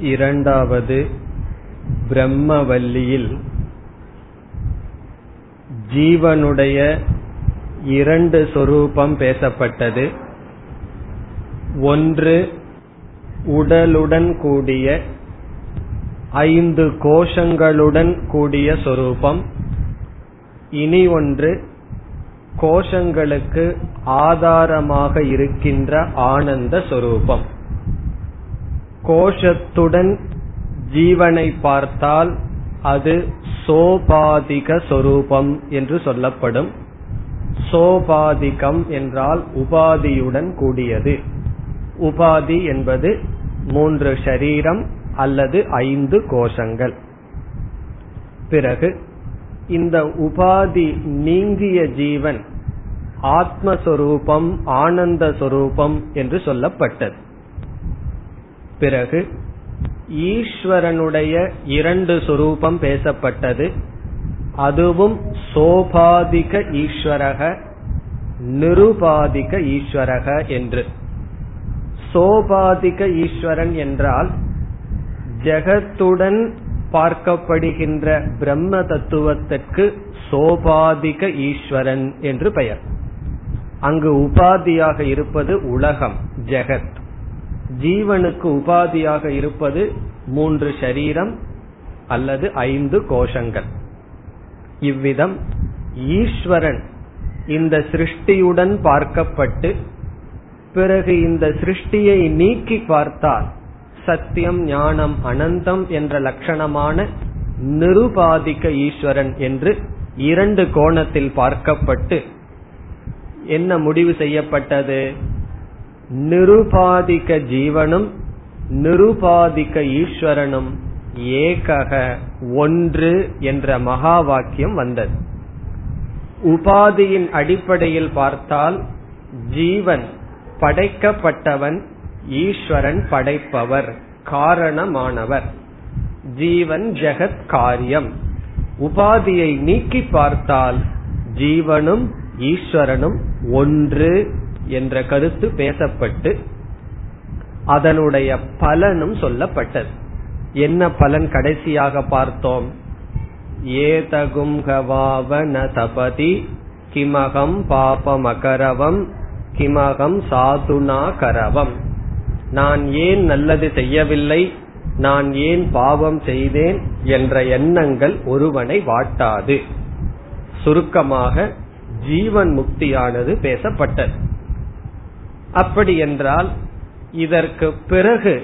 இரண்டாவது பிரம்மவல்லியில் ஜீவனுடைய இரண்டு சொரூபம் பேசப்பட்டது. ஒன்று உடலுடன் கூடிய ஐந்து கோஷங்களுடன் கூடிய சொரூபம். இனி ஒன்று கோஷங்களுக்கு ஆதாரமாக இருக்கின்ற ஆனந்த சொரூபம். கோஷத்துடன் ஜீவனை பார்த்தால் அது சோபாதிக சொரூபம் என்று சொல்லப்படும். சோபாதிகம் என்றால் உபாதியுடன் கூடியது. உபாதி என்பது மூன்று ஷரீரம் அல்லது ஐந்து கோஷங்கள். பிறகு இந்த உபாதி நீங்கிய ஜீவன் ஆத்மஸ்வரூபம் ஆனந்த சொரூபம் என்று சொல்லப்பட்டது. பிறகு ஈஸ்வரனுடைய இரண்டு சொரூபம் பேசப்பட்டது. அதுவும் சோபாதிக ஈஸ்வரக நிருபாதிக ஈஸ்வரக என்று. சோபாதிக ஈஸ்வரன் என்றால் ஜெகத்துடன் பார்க்கப்படுகின்ற பிரம்ம தத்துவத்திற்கு சோபாதிக ஈஸ்வரன் என்று பெயர். அங்கு உபாதியாக இருப்பது உலகம் ஜெகத். ஜீவனுக்கு உபாதியாக இருப்பது மூன்று ஷரீரம் அல்லது ஐந்து கோஷங்கள். இவ்விதம் ஈஸ்வரன் இந்த சிருஷ்டியுடன் பார்க்கப்பட்டு பிறகு இந்த சிருஷ்டியை நீக்கி பார்த்தால் சத்தியம் ஞானம் அனந்தம் என்ற லட்சணமான நிருபாதிக்க ஈஸ்வரன் என்று இரண்டு கோணத்தில் பார்க்கப்பட்டு என்ன முடிவு செய்யப்பட்டது? நிருபாதிக்க ஜீவனும் நிருபாதிக்க ஈஸ்வரனும் ஏகக ஒன்று என்ற மகா வாக்கியம் வந்தது. உபாதியின் அடிப்படையில் பார்த்தால் ஜீவன் படைக்கப்பட்டவன் ஈஸ்வரன் படைப்பவர் காரணமானவர். ஜீவன் ஜெகத் காரியம். உபாதியை நீக்கி பார்த்தால் ஜீவனும் ஈஸ்வரனும் ஒன்று என்ற கருத்து பேசப்பட்டு அதனுடைய பலனும் சொல்லப்பட்டது. என்ன பலன் கடைசியாக பார்த்தோம்? ஏதகும் கவாவன தபதி கிமகம் பாபமகரவம் கிமகம் சாதுனா கரவம் நான் ஏன் நல்லது செய்யவில்லை? நான் ஏன் பாவம் செய்தேன்? என்ற எண்ணங்கள் ஒருவனை வாட்டாது. சுருக்கமாக ஜீவன் முக்தியானது பேசப்பட்டது. அப்படி என்றால் இதற்கு பிறகு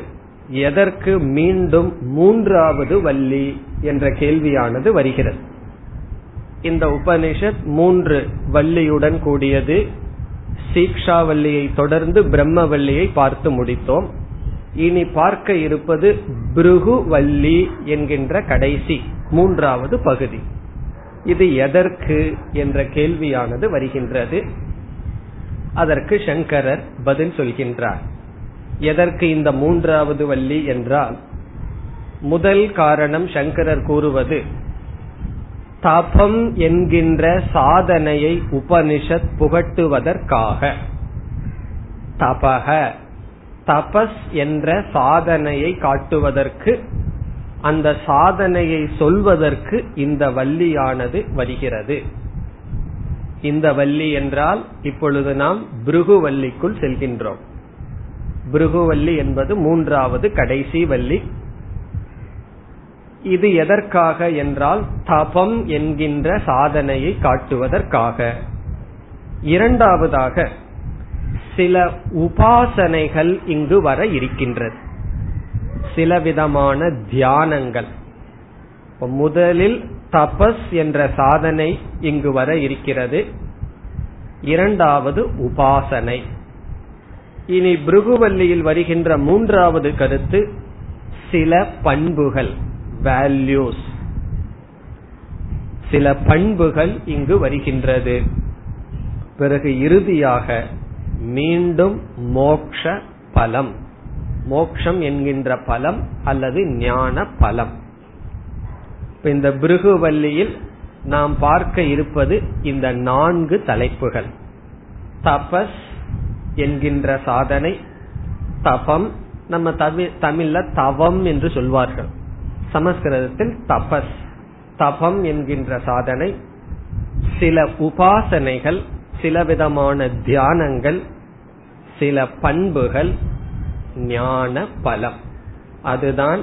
எதற்கு மீண்டும் மூன்றாவது வள்ளி என்ற கேள்வியானது வருகிறது. இந்த உபனிஷத் மூன்று வள்ளியுடன் கூடியது சீக்ஷாவல்லியை தொடர்ந்து பிரம்மவல்லியை பார்த்து முடித்தோம். இனி பார்க்க இருப்பது பிருகு வள்ளி என்கின்ற கடைசி மூன்றாவது பகுதி. இது எதற்கு என்ற கேள்வியானது வருகின்றது. அதற்கு சங்கரர் பதில் சொல்கின்றார். எதற்கு இந்த மூன்றாவது வள்ளி என்றால் முதல் காரணம் சங்கரர் கூறுவது தபம் என்கின்ற சாதனையை உபனிஷத் புகட்டுவதற்காக. தபக தபஸ் என்ற சாதனையை காட்டுவதற்கு அந்த சாதனையை சொல்வதற்கு இந்த வள்ளியானது வருகிறது. இந்த வள்ளி என்றால் இப்பொழுது நாம் பிருகுவல்லிக்குள் செல்கின்றோம். பிருகுவல்லி என்பது மூன்றாவது கடைசி வள்ளி. இது எதற்காக என்றால் தபம் என்கின்ற சாதனையை காட்டுவதற்காக. இரண்டாவதாக சில உபாசனைகள் இங்கு வர இருக்கின்றது. சில விதமான தியானங்கள் முதலில் தபஸ் என்ற சாதனை இங்கு வர இருக்கிறது. இரண்டாவது உபாசனை. இனி பிருகுவல்லியில் வருகின்ற மூன்றாவது கருத்து சில பண்புகள் வேல்யூஸ் சில பண்புகள் இங்கு வருகின்றது. பிறகு இறுதியாக மீண்டும் மோக்ஷ பலம். மோக்ஷம் என்கின்ற பலம் அல்லது ஞான பலம். இந்த பிருகுவல்லியில் நாம் பார்க்க இருப்பது இந்த நான்கு தலைப்புகள். தபஸ் என்கின்ற சாதனை தபம் நம்ம தமிழ்ல தவம் என்று சொல்வார்கள். சமஸ்கிருதத்தில் தபஸ் தபம் என்கின்ற சாதனை சில உபாசனைகள் சில விதமான தியானங்கள் சில பண்புகள் ஞான பலம். அதுதான்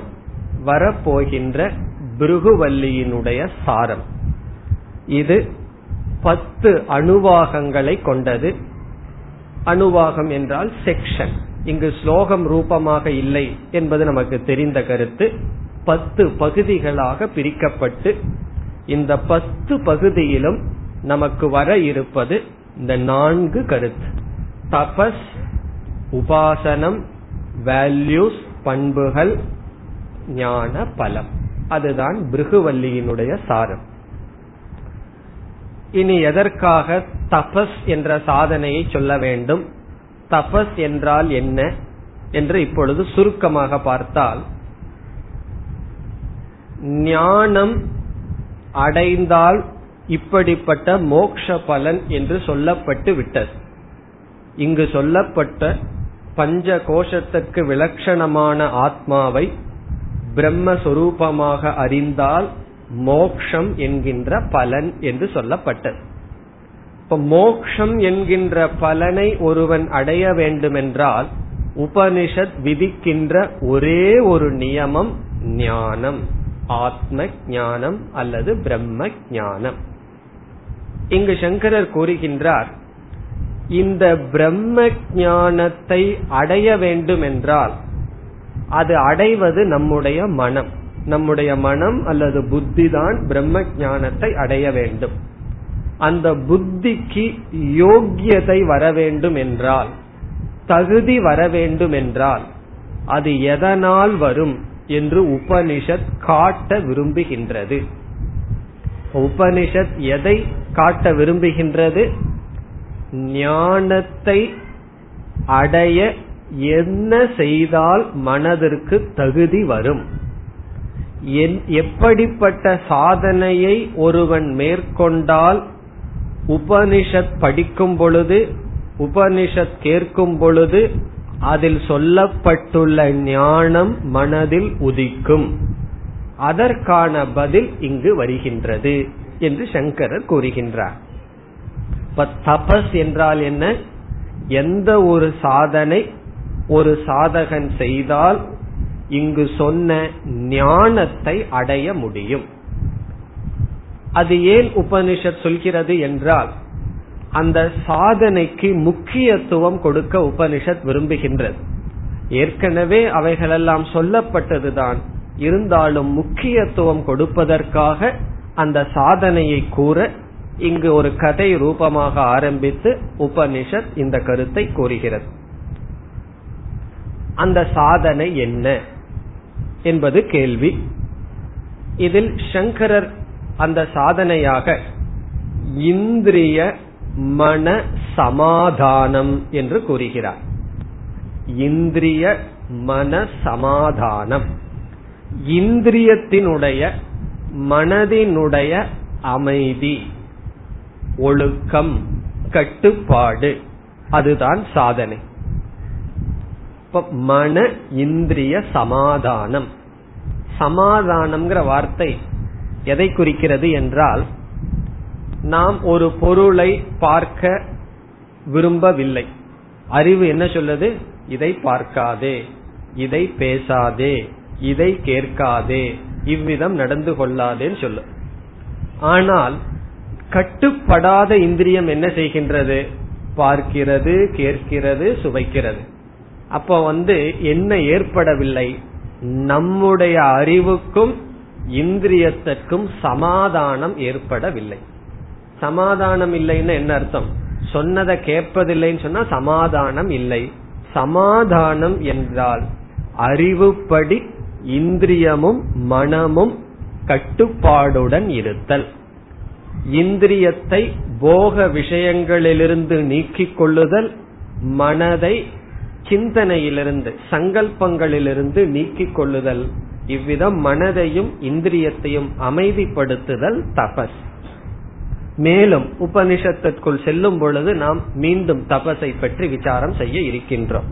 வரப்போகின்ற பிருகுவல்லியினுடைய சாரம். இது பத்து அணுவாகங்களை கொண்டது. அணுவாகம் என்றால் செக்ஷன் இங்கு ஸ்லோகம் ரூபமாக இல்லை என்பது நமக்கு தெரிந்த கருத்து. பத்து பகுதிகளாக பிரிக்கப்பட்டு இந்த பத்து பகுதியிலும் நமக்கு வர இருப்பது இந்த நான்கு கருத்து. தபஸ் உபாசனம் வேல்யூஸ் பண்புகள் ஞான பலம். அதுதான் பிருகுவல்லியினுடைய சாரம். இனி எதற்காக தபஸ் என்ற சாதனையை சொல்ல வேண்டும்? தபஸ் என்றால் என்ன? என்று இப்பொழுது சுருக்கமாக பார்த்தால் ஞானம் அடைந்தால் இப்படிப்பட்ட மோக்ஷ பலன் என்று சொல்லப்பட்டு விட்டது. இங்கு சொல்லப்பட்ட பஞ்ச கோஷத்திற்கு விலட்சணமான ஆத்மாவை பிரம்மஸ்வரூபமாக அறிந்தால் மோக்ஷம் என்கின்ற பலன் என்று சொல்லப்பட்டது. இப்ப மோக்ஷம் என்கின்ற பலனை ஒருவன் அடைய வேண்டுமென்றால் உபனிஷத் விதிக்கின்ற ஒரே ஒரு நியமம் ஞானம். ஆத்ம ஞானம் அல்லது பிரம்ம ஞானம் இங்கு சங்கரர் கூறுகின்றார் இந்த பிரம்ம ஞானத்தை அடைய வேண்டுமென்றால் அது அடைவது நம்முடைய மனம். நம்முடைய மனம் அல்லது புத்தி தான் பிரம்ம ஞானத்தை அடைய வேண்டும். அந்த புத்திக்கு யோக்கியதை வர வேண்டும் என்றால் தகுதி வர வேண்டும் என்றால் அது எதனால் வரும் என்று உபனிஷத் காட்ட விரும்புகின்றது. உபனிஷத் எதை காட்ட விரும்புகின்றது? ஞானத்தை அடைய என்ன செய்தால் மனதிற்கு தகுதி வரும்? எப்படிப்பட்ட சாதனையை ஒருவன் மேற்கொண்டால் உபனிஷத் படிக்கும் பொழுது உபனிஷத் கேட்கும் பொழுது அதில் சொல்லப்பட்டுள்ள ஞானம் மனதில் உதிக்கும். அதற்கான பதில் இங்கு வருகின்றது என்று சங்கரர் கூறுகின்றார். இப்ப தபஸ் என்றால் என்ன? எந்த ஒரு சாதனை ஒரு சாதகன் செய்தால் இங்கு சொன்ன ஞானத்தை அடைய முடியும். அது ஏன் உபனிஷத் சொல்கிறது என்றால் அந்த சாதனைக்கு முக்கியத்துவம் கொடுக்க உபனிஷத் விரும்புகின்றது. ஏற்கனவே அவைகளெல்லாம் சொல்லப்பட்டதுதான். இருந்தாலும் முக்கியத்துவம் கொடுப்பதற்காக அந்த சாதனையை கூற இங்கு ஒரு கதை ரூபமாக ஆரம்பித்து உபனிஷத் இந்த கருத்தை கூறுகிறது. அந்த சாதனை என்ன என்பது கேள்வி. இதில் சங்கரர் அந்த சாதனையாக இந்திரிய மன சமாதானம் என்று கூறுகிறார். இந்திரிய மன சமாதானம். இந்திரியத்தினுடைய மனதினுடைய அமைதி ஒழுக்கம் கட்டுப்பாடு அதுதான் சாதனை. மன இந்திரிய சமாதானம். சமாதானம்ங்கிற வார்த்தை எதை குறிக்கிறது என்றால் நாம் ஒரு பொருளை பார்க்க விரும்பவில்லை. அறிவு என்ன சொல்லுது? இதை பார்க்காதே இதை பேசாதே இதை கேட்காதே இவ்விதம் நடந்து கொள்ளாதேன்னு சொல்லு. ஆனால் கட்டுப்படாத இந்திரியம் என்ன செய்கின்றது? பார்க்கிறது கேட்கிறது சுவைக்கிறது. அப்ப வந்து என்ன ஏற்படவில்லை? நம்முடைய அறிவுக்கும் இந்திரியத்திற்கும் சமாதானம் ஏற்படவில்லை. சமாதானம் இல்லைன்னு என்ன அர்த்தம்? சொன்னதை கேட்பதில்லைன்னு சொன்னா சமாதானம் இல்லை. சமாதானம் என்றால் அறிவுப்படி இந்திரியமும் மனமும் கட்டுப்பாடுடன் இருத்தல். இந்திரியத்தை போக விஷயங்களிலிருந்து நீக்கிக் கொள்ளுதல் மனதை சிந்தனையிலிருந்து சங்கல்பங்களிலிருந்து நீக்கிக் கொள்ளுதல் இவ்விதம் மனதையும் இந்திரியத்தையும் அமைதிப்படுத்துதல் தபஸ். மேலும் உபனிஷத்திற்குள் செல்லும் பொழுது நாம் மீண்டும் தபஸை பற்றி விசாரம் செய்ய இருக்கின்றோம்.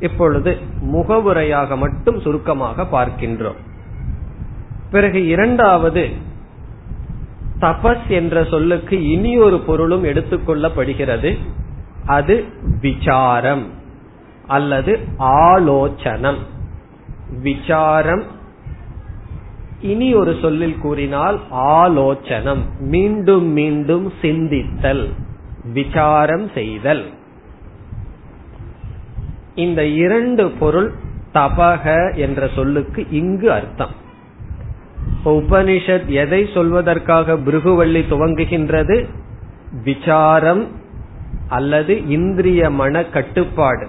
இப்பொழுது முகவுரையாக மட்டும் சுருக்கமாக பார்க்கின்றோம். பிறகு இரண்டாவது தபஸ் என்ற சொல்லுக்கு இனி ஒரு பொருளும் எடுத்துக்கொள்ளப்படுகிறது அது விசாரம். அல்லது ஆலோசனம். விசாரம். இனி ஒரு சொல்லில் கூறினால் ஆலோசனம். மீண்டும் மீண்டும் சிந்தித்தல். விசாரம் செய்தல். இந்த இரண்டு பொருள் தபக என்ற சொல்லுக்கு இங்கு அர்த்தம். உபனிஷத் எதை சொல்வதற்காக பிருகுவள்ளி துவங்குகின்றது? விசாரம் அல்லது இந்திரிய மன கட்டுப்பாடு.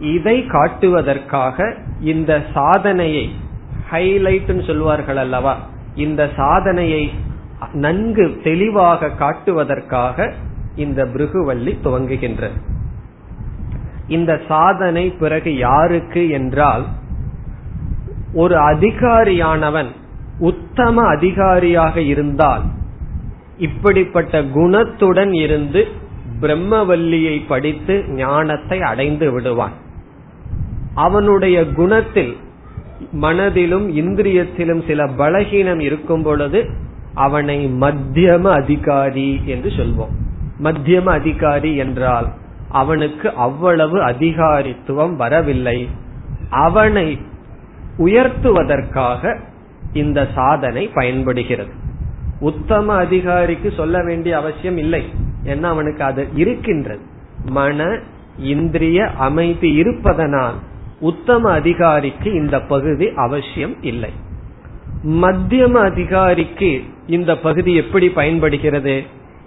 இதை காட்டுவதற்காக இந்த சாதனையை ஹைலைட்னு சொல்வார்கள் அல்லவா? இந்த சாதனையை நன்கு தெளிவாக காட்டுவதற்காக இந்த பிருகுவள்ளி துவங்குகின்றது. இந்த சாதனை பிறகு யாருக்கு என்றால் ஒரு அதிகாரியானவன் உத்தம அதிகாரியாக இருந்தால் இப்படிப்பட்ட குணத்துடன் இருந்து பிரம்மவல்லியை படித்து ஞானத்தை அடைந்து விடுவான். அவனுடைய குணத்தில் மனதிலும் இந்திரியத்திலும் சில பலகீனம் இருக்கும் பொழுது அவனை மத்தியம அதிகாரி என்று சொல்வோம். மத்தியம அதிகாரி என்றால் அவனுக்கு அவ்வளவு அதிகாரித்துவம் வரவில்லை. அவனை உயர்த்துவதற்காக இந்த சாதனை பயன்படுகிறது. உத்தம அதிகாரிக்கு சொல்ல வேண்டிய அவசியம் இல்லை. ஏன்னா அவனுக்கு அது இருக்கின்றது. மன இந்திரிய அமைதி இருப்பதனால் உத்தம அதிகாரிக்கு இந்த பகுதி அவசியம் இல்லை. மத்தியம அதிகாரிக்கு இந்த பகுதி எப்படி பயன்படுகிறது?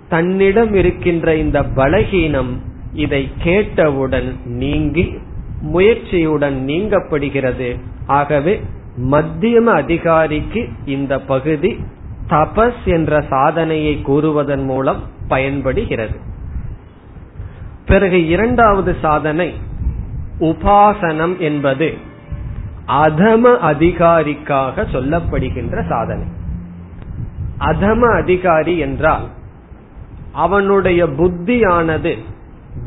தன்னிடம் இருக்கின்ற இந்த பலகீனம் இதை கேட்டவுடன் நீங்கி முயற்சியுடன் நீங்கப்படுகிறது. ஆகவே மத்தியம அதிகாரிக்கு இந்த பகுதி தபஸ் என்ற சாதனையை கூறுவதன் மூலம் பயன்படுகிறது. பிறகு இரண்டாவது சாதனை உபாசனம் என்பது அதம அதிகாரிக்காக சொல்லப்படுகின்ற சாதனை. அதம அதிகாரி என்றால் அவனுடைய புத்தியானது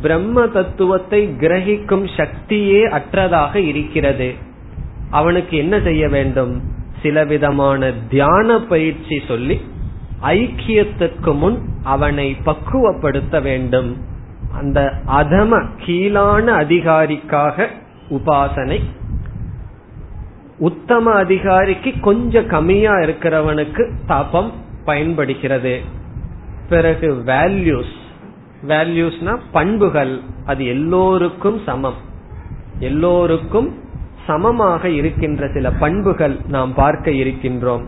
பிரம்ம தத்துவத்தை கிரகிக்கும் சக்தியே அற்றதாக இருக்கிறது. அவனுக்கு என்ன செய்ய வேண்டும்? சில விதமான தியான பயிற்சி சொல்லி ஐக்கியத்திற்கு முன் அவனை பக்குவப்படுத்த வேண்டும். அந்த அதம கீழான அதிகாரிக்காக உபாசனை. உத்தம அதிகாரிக்கு கொஞ்சம் கம்மியா இருக்கிறவனுக்கு தபம் பயன்படுகிறது. பிறகு வேல்யூஸ் வேல்யூஸ்னா பண்புகள். அது எல்லோருக்கும் சமம். எல்லோருக்கும் சமமாக இருக்கின்ற சில பண்புகள் நாம் பார்க்க இருக்கின்றோம்.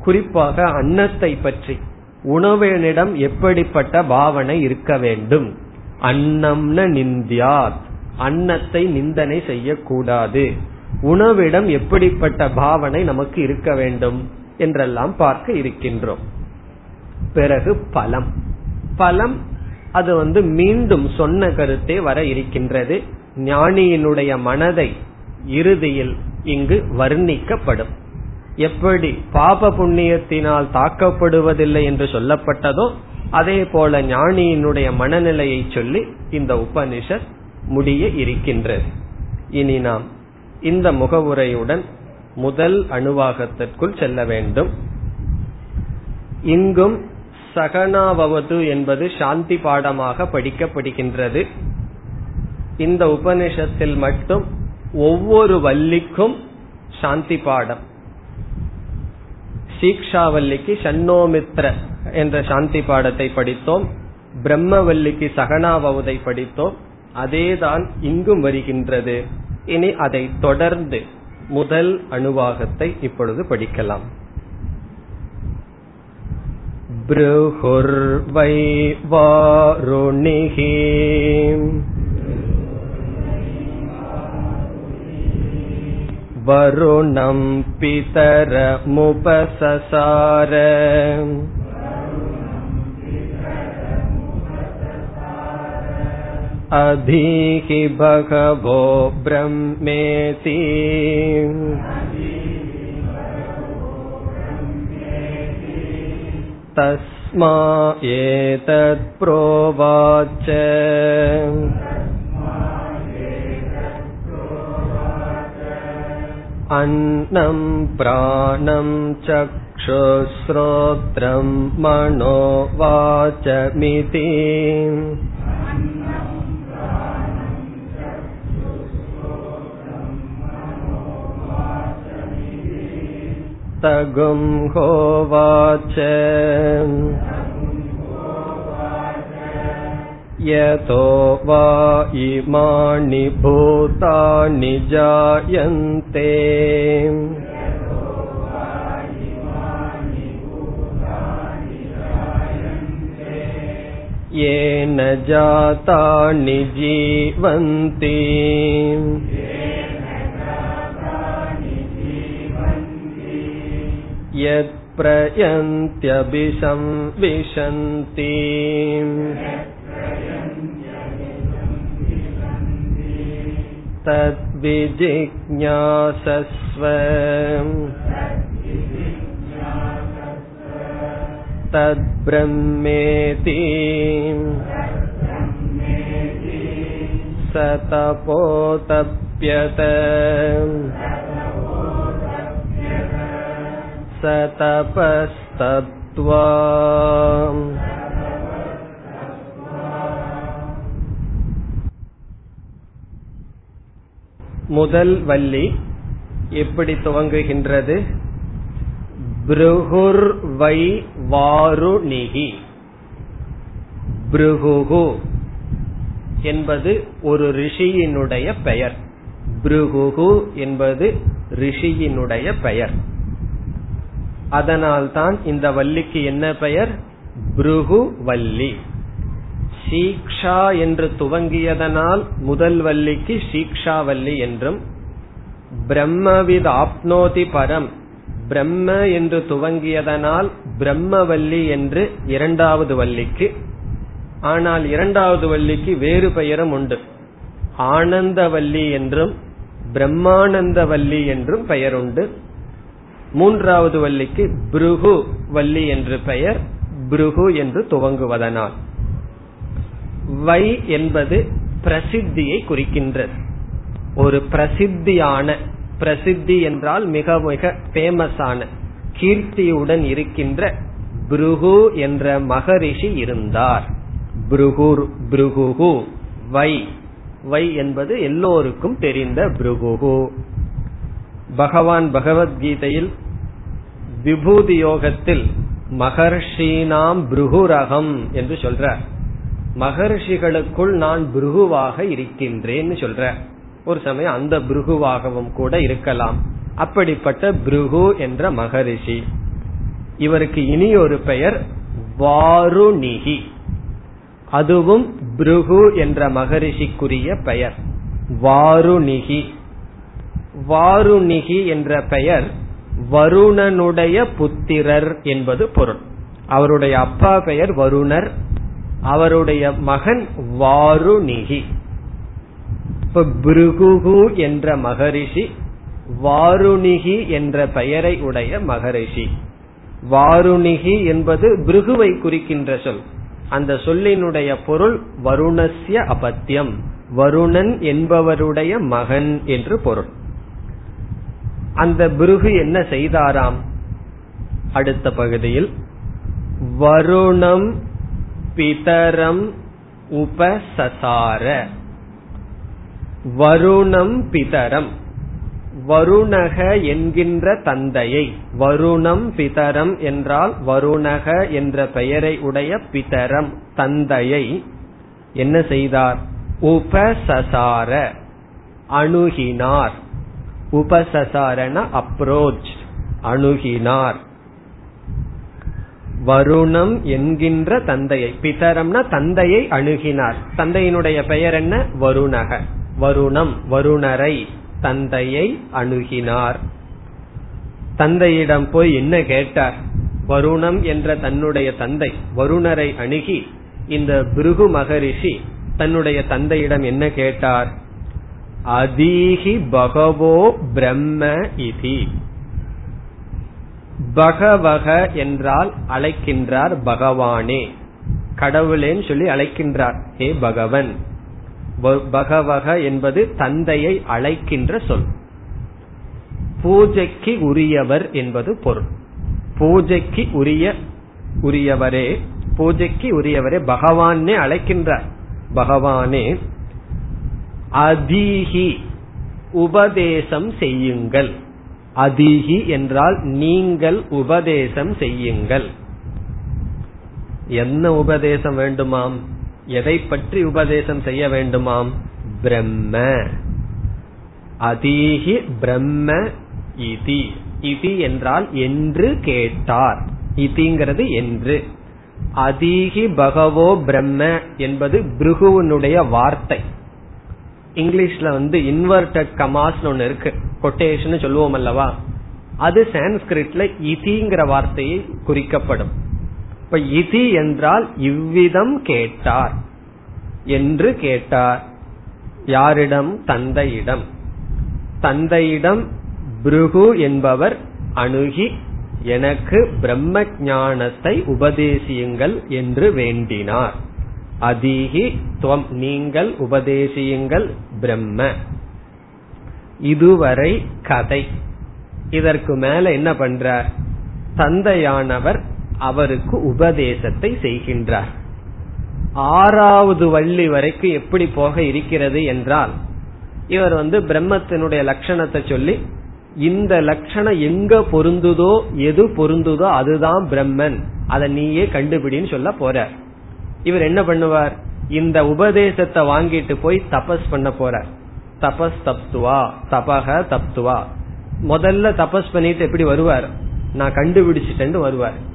குறிப்பாக அன்னத்தை பற்றி. உணவனிடம் எப்படிப்பட்ட பாவனை இருக்க வேண்டும்? அன்னம்ன நிந்தியாத். அன்னத்தை நிந்தனை செய்யக்கூடாது. உணவிடம் எப்படிப்பட்ட பாவனை நமக்கு இருக்க வேண்டும் என்றெல்லாம் பார்க்க இருக்கின்றோம். பிறகு பலம் பலம் அது வந்து மீண்டும் சொன்ன கருத்தே வர இருக்கின்றது. ஞானியினுடைய மனதை இறுதியில் இங்கு வர்ணிக்கப்படும். எப்படி பாப புண்ணியத்தினால் தாக்கப்படுவதில்லை என்று சொல்லப்பட்டதோ அதே போல ஞானியினுடைய மனநிலையை சொல்லி இந்த உபனிஷத் முடிய இருக்கின்றது. இனி நாம் இந்த முகவுரையுடன் முதல் அணுவாகத்திற்குள் செல்ல வேண்டும். இங்கும் சகனாவது என்பது சாந்தி பாடமாக படிக்கப்படுகின்றது. இந்த உபனிஷத்தில் மட்டும் ஒவ்வொரு வள்ளிக்கும் சாந்தி பாடம் சீக்ஷாவல்லிக்கு சன்னோமித்ர என்ற சாந்தி பாடத்தை படித்தோம் பிரம்மவல்லிக்கு சகனாவதை படித்தோம் அதேதான் இங்கும் வருகின்றது இனி அதை தொடர்ந்து முதல் அணுவாகத்தை இப்பொழுது படிக்கலாம் बृहुर्वै वारुणिः वरुणं पितरमुपससार अधीहि भगवो ब्रह्मेति तस्मा एतत्प्रोवाच अन्नं प्राणं चक्षुश्रोत्रं मनो वाचमिति तगुं होवाच यतो वा इमानि भूतानि जायन्ते येन जातानि जीवन्ति यत्प्रयन्त्यभिसंविशन्ति तद्विजिज्ञासस्व तद्ब्रह्मेति स तपोतप्यत स तपस्तत्त्वा முதல் வள்ளி எப்படி துவங்குகின்றது? பிருகுர் வை வாருணிகி பிருகுகு என்பது ஒரு ரிஷியினுடைய பெயர். பிருகுகு என்பது ரிஷியினுடைய பெயர். அதனால்தான் இந்த வள்ளிக்கு என்ன பெயர்? பிருகு வள்ளி. சீக்ஷா என்று துவங்கியதனால் முதல் வள்ளிக்கு சீக்ஷாவல்லி என்றும் பிரம்மவித் ஆப்னோதி பரம் பிரம்ம என்று துவங்கியதனால் பிரம்மவல்லி என்று இரண்டாவது வள்ளிக்கு ஆனால் இரண்டாவது வள்ளிக்கு வேறு பெயரும் உண்டு. ஆனந்தவல்லி என்றும் பிரம்மானந்தவல்லி என்றும் பெயர் உண்டு. மூன்றாவது வள்ளிக்கு புருகு வள்ளி என்று பெயர் புருகு என்று துவங்குவதனால். வை என்பது பிரசித்தியை குறிக்கின்றது. ஒரு பிரசித்தியான பிரசித்தி என்றால் மிக மிக ஃபேமஸான கீர்த்தியுடன் இருக்கின்ற புருகு என்ற மகரிஷி இருந்தார். புருகுர் புருகுகு வை. வை என்பது எல்லோருக்கும் தெரிந்த புருகுகு. பகவான் பகவத்கீதையில் விபூதி யோகத்தில் மகர்ஷீனாம் புருகுரகம் என்று சொல்றார். மகர்ஷிகளுக்குள் நான் புருகுவாக இருக்கின்றேன்னு சொல்ற. ஒரு சமயம் அந்த புருகுவாகவும் கூட இருக்கலாம். அப்படிப்பட்ட புருகு என்ற மகரிஷி. இவருக்கு இனி ஒரு பெயர் வாருணிகி. அதுவும் புருகு என்ற மகரிஷிக்குரிய பெயர். வாருணிகி. வாருணிகி என்ற பெயர் வருணனுடைய புத்திரர் என்பது பொருள். அவருடைய அப்பா பெயர் வருணர் அவருடைய மகன் வாருணிகி. இப்ப பிருகுகு என்ற மகரிஷி வாருணிகி என்ற பெயரை உடைய மகரிஷி. வாருணிகி என்பது பிருகுவை குறிக்கின்ற சொல். அந்த சொல்லினுடைய பொருள் வருணஸ்ய அபத்தியம். வருணன் என்பவருடைய மகன் என்று பொருள். அந்த பிருகு என்ன செய்தாராம்? அடுத்த பகுதியில் வருணம் பிதரம் உபசசார. வருணம் பிதரம். வருணக என்கின்ற தந்தையை. வருணம் பிதரம் என்றால் வருணக என்ற பெயரை உடைய பிதரம் தந்தையை. என்ன செய்தார்? உபசசார அணுகினார். உபசசாரண அப்ரோச் அணுகினார். வருணம் என்கின்ற தந்தையை பிதரம்னா தந்தையை அணுகினார். தந்தையினுடைய பெயர் என்ன? வருணக. வருணம் வருணரை தந்தையை அணுகினார். தந்தையிடம் போய் என்ன கேட்டார்? வருணம் என்ற தன்னுடைய தந்தை வருணரை அணுகி இந்த பிருகு மகரிஷி தன்னுடைய தந்தையிடம் என்ன கேட்டார்? அதீகி பகவோ பிரம்ம இதி. பகவக என்றால் அழைக்கின்றார் பகவானே. கடவுளேன்னு சொல்லி அழைக்கின்றார். ஹே பகவன். பகவக என்பது தந்தையை அழைக்கின்ற சொல். பூஜைக்கு உரியவர் என்பது பொருள். பூஜைக்கு உரிய உரியவரே பூஜைக்கு உரியவரே பகவானே அழைக்கின்றார். பகவானே அதீகி உபதேசம் செய்யுங்கள். அதிகி என்றால் நீங்கள் உபதேசம் செய்யுங்கள். என்ன உபதேசம் வேண்டுமாம்? எதை பற்றி உபதேசம் செய்ய வேண்டுமாம்? பிரம்ம. அதீகி பிரம்ம இதி. இதி என்றால் என்று கேட்டார். இதிங்கிறது என்று. அதீகி பகவோ பிரம்ம என்பது பிருகுவனுடைய வார்த்தை. இங்கிலீஷ்ல வந்து இன்வெர்டட் கமாஸ் ஒன்னு இருக்கு. கொட்டேஷன் சொல்லுவோம் அல்லவா அது சான்ஸ்கிரிட்ல இதிங்கிற வார்த்தையை குறிக்கப்படும். இப்ப இதி என்றால் இவ்விதம் கேட்டார் என்று கேட்டார். யாரிடம்? தந்தையிடம். தந்தையிடம் புருகு என்பவர் அணுகி எனக்கு பிரம்ம ஞானத்தை உபதேசியுங்கள் என்று வேண்டினார். அதீகி துவம் நீங்கள் உபதேசியுங்கள் பிரம்ம. இதுவரை கதை. இதற்கு மேல என்ன பண்றார்? தந்தையானவர் அவருக்கு உபதேசத்தை செய்கின்றார். ஆறாவது வள்ளி வரைக்கும் எப்படி போக இருக்கிறது என்றால் இவர் வந்து பிரம்மத்தினுடைய லட்சணத்தை சொல்லி இந்த லட்சணம் எங்க பொருந்துதோ எது பொருந்துதோ அதுதான் பிரம்மன். அதை நீயே கண்டுபிடின்னு சொல்ல போறார். இவர் என்ன பண்ணுவார்? இந்த உபதேசத்தை வாங்கிட்டு போய் தபஸ் பண்ண போறார். தபஸ் தப்துவா தபக தப்துவா. முதல்ல தபஸ் பண்ணிட்டு எப்படி வருவார்? நான் கண்டுபிடிச்சிட்டேன்னு வருவார்.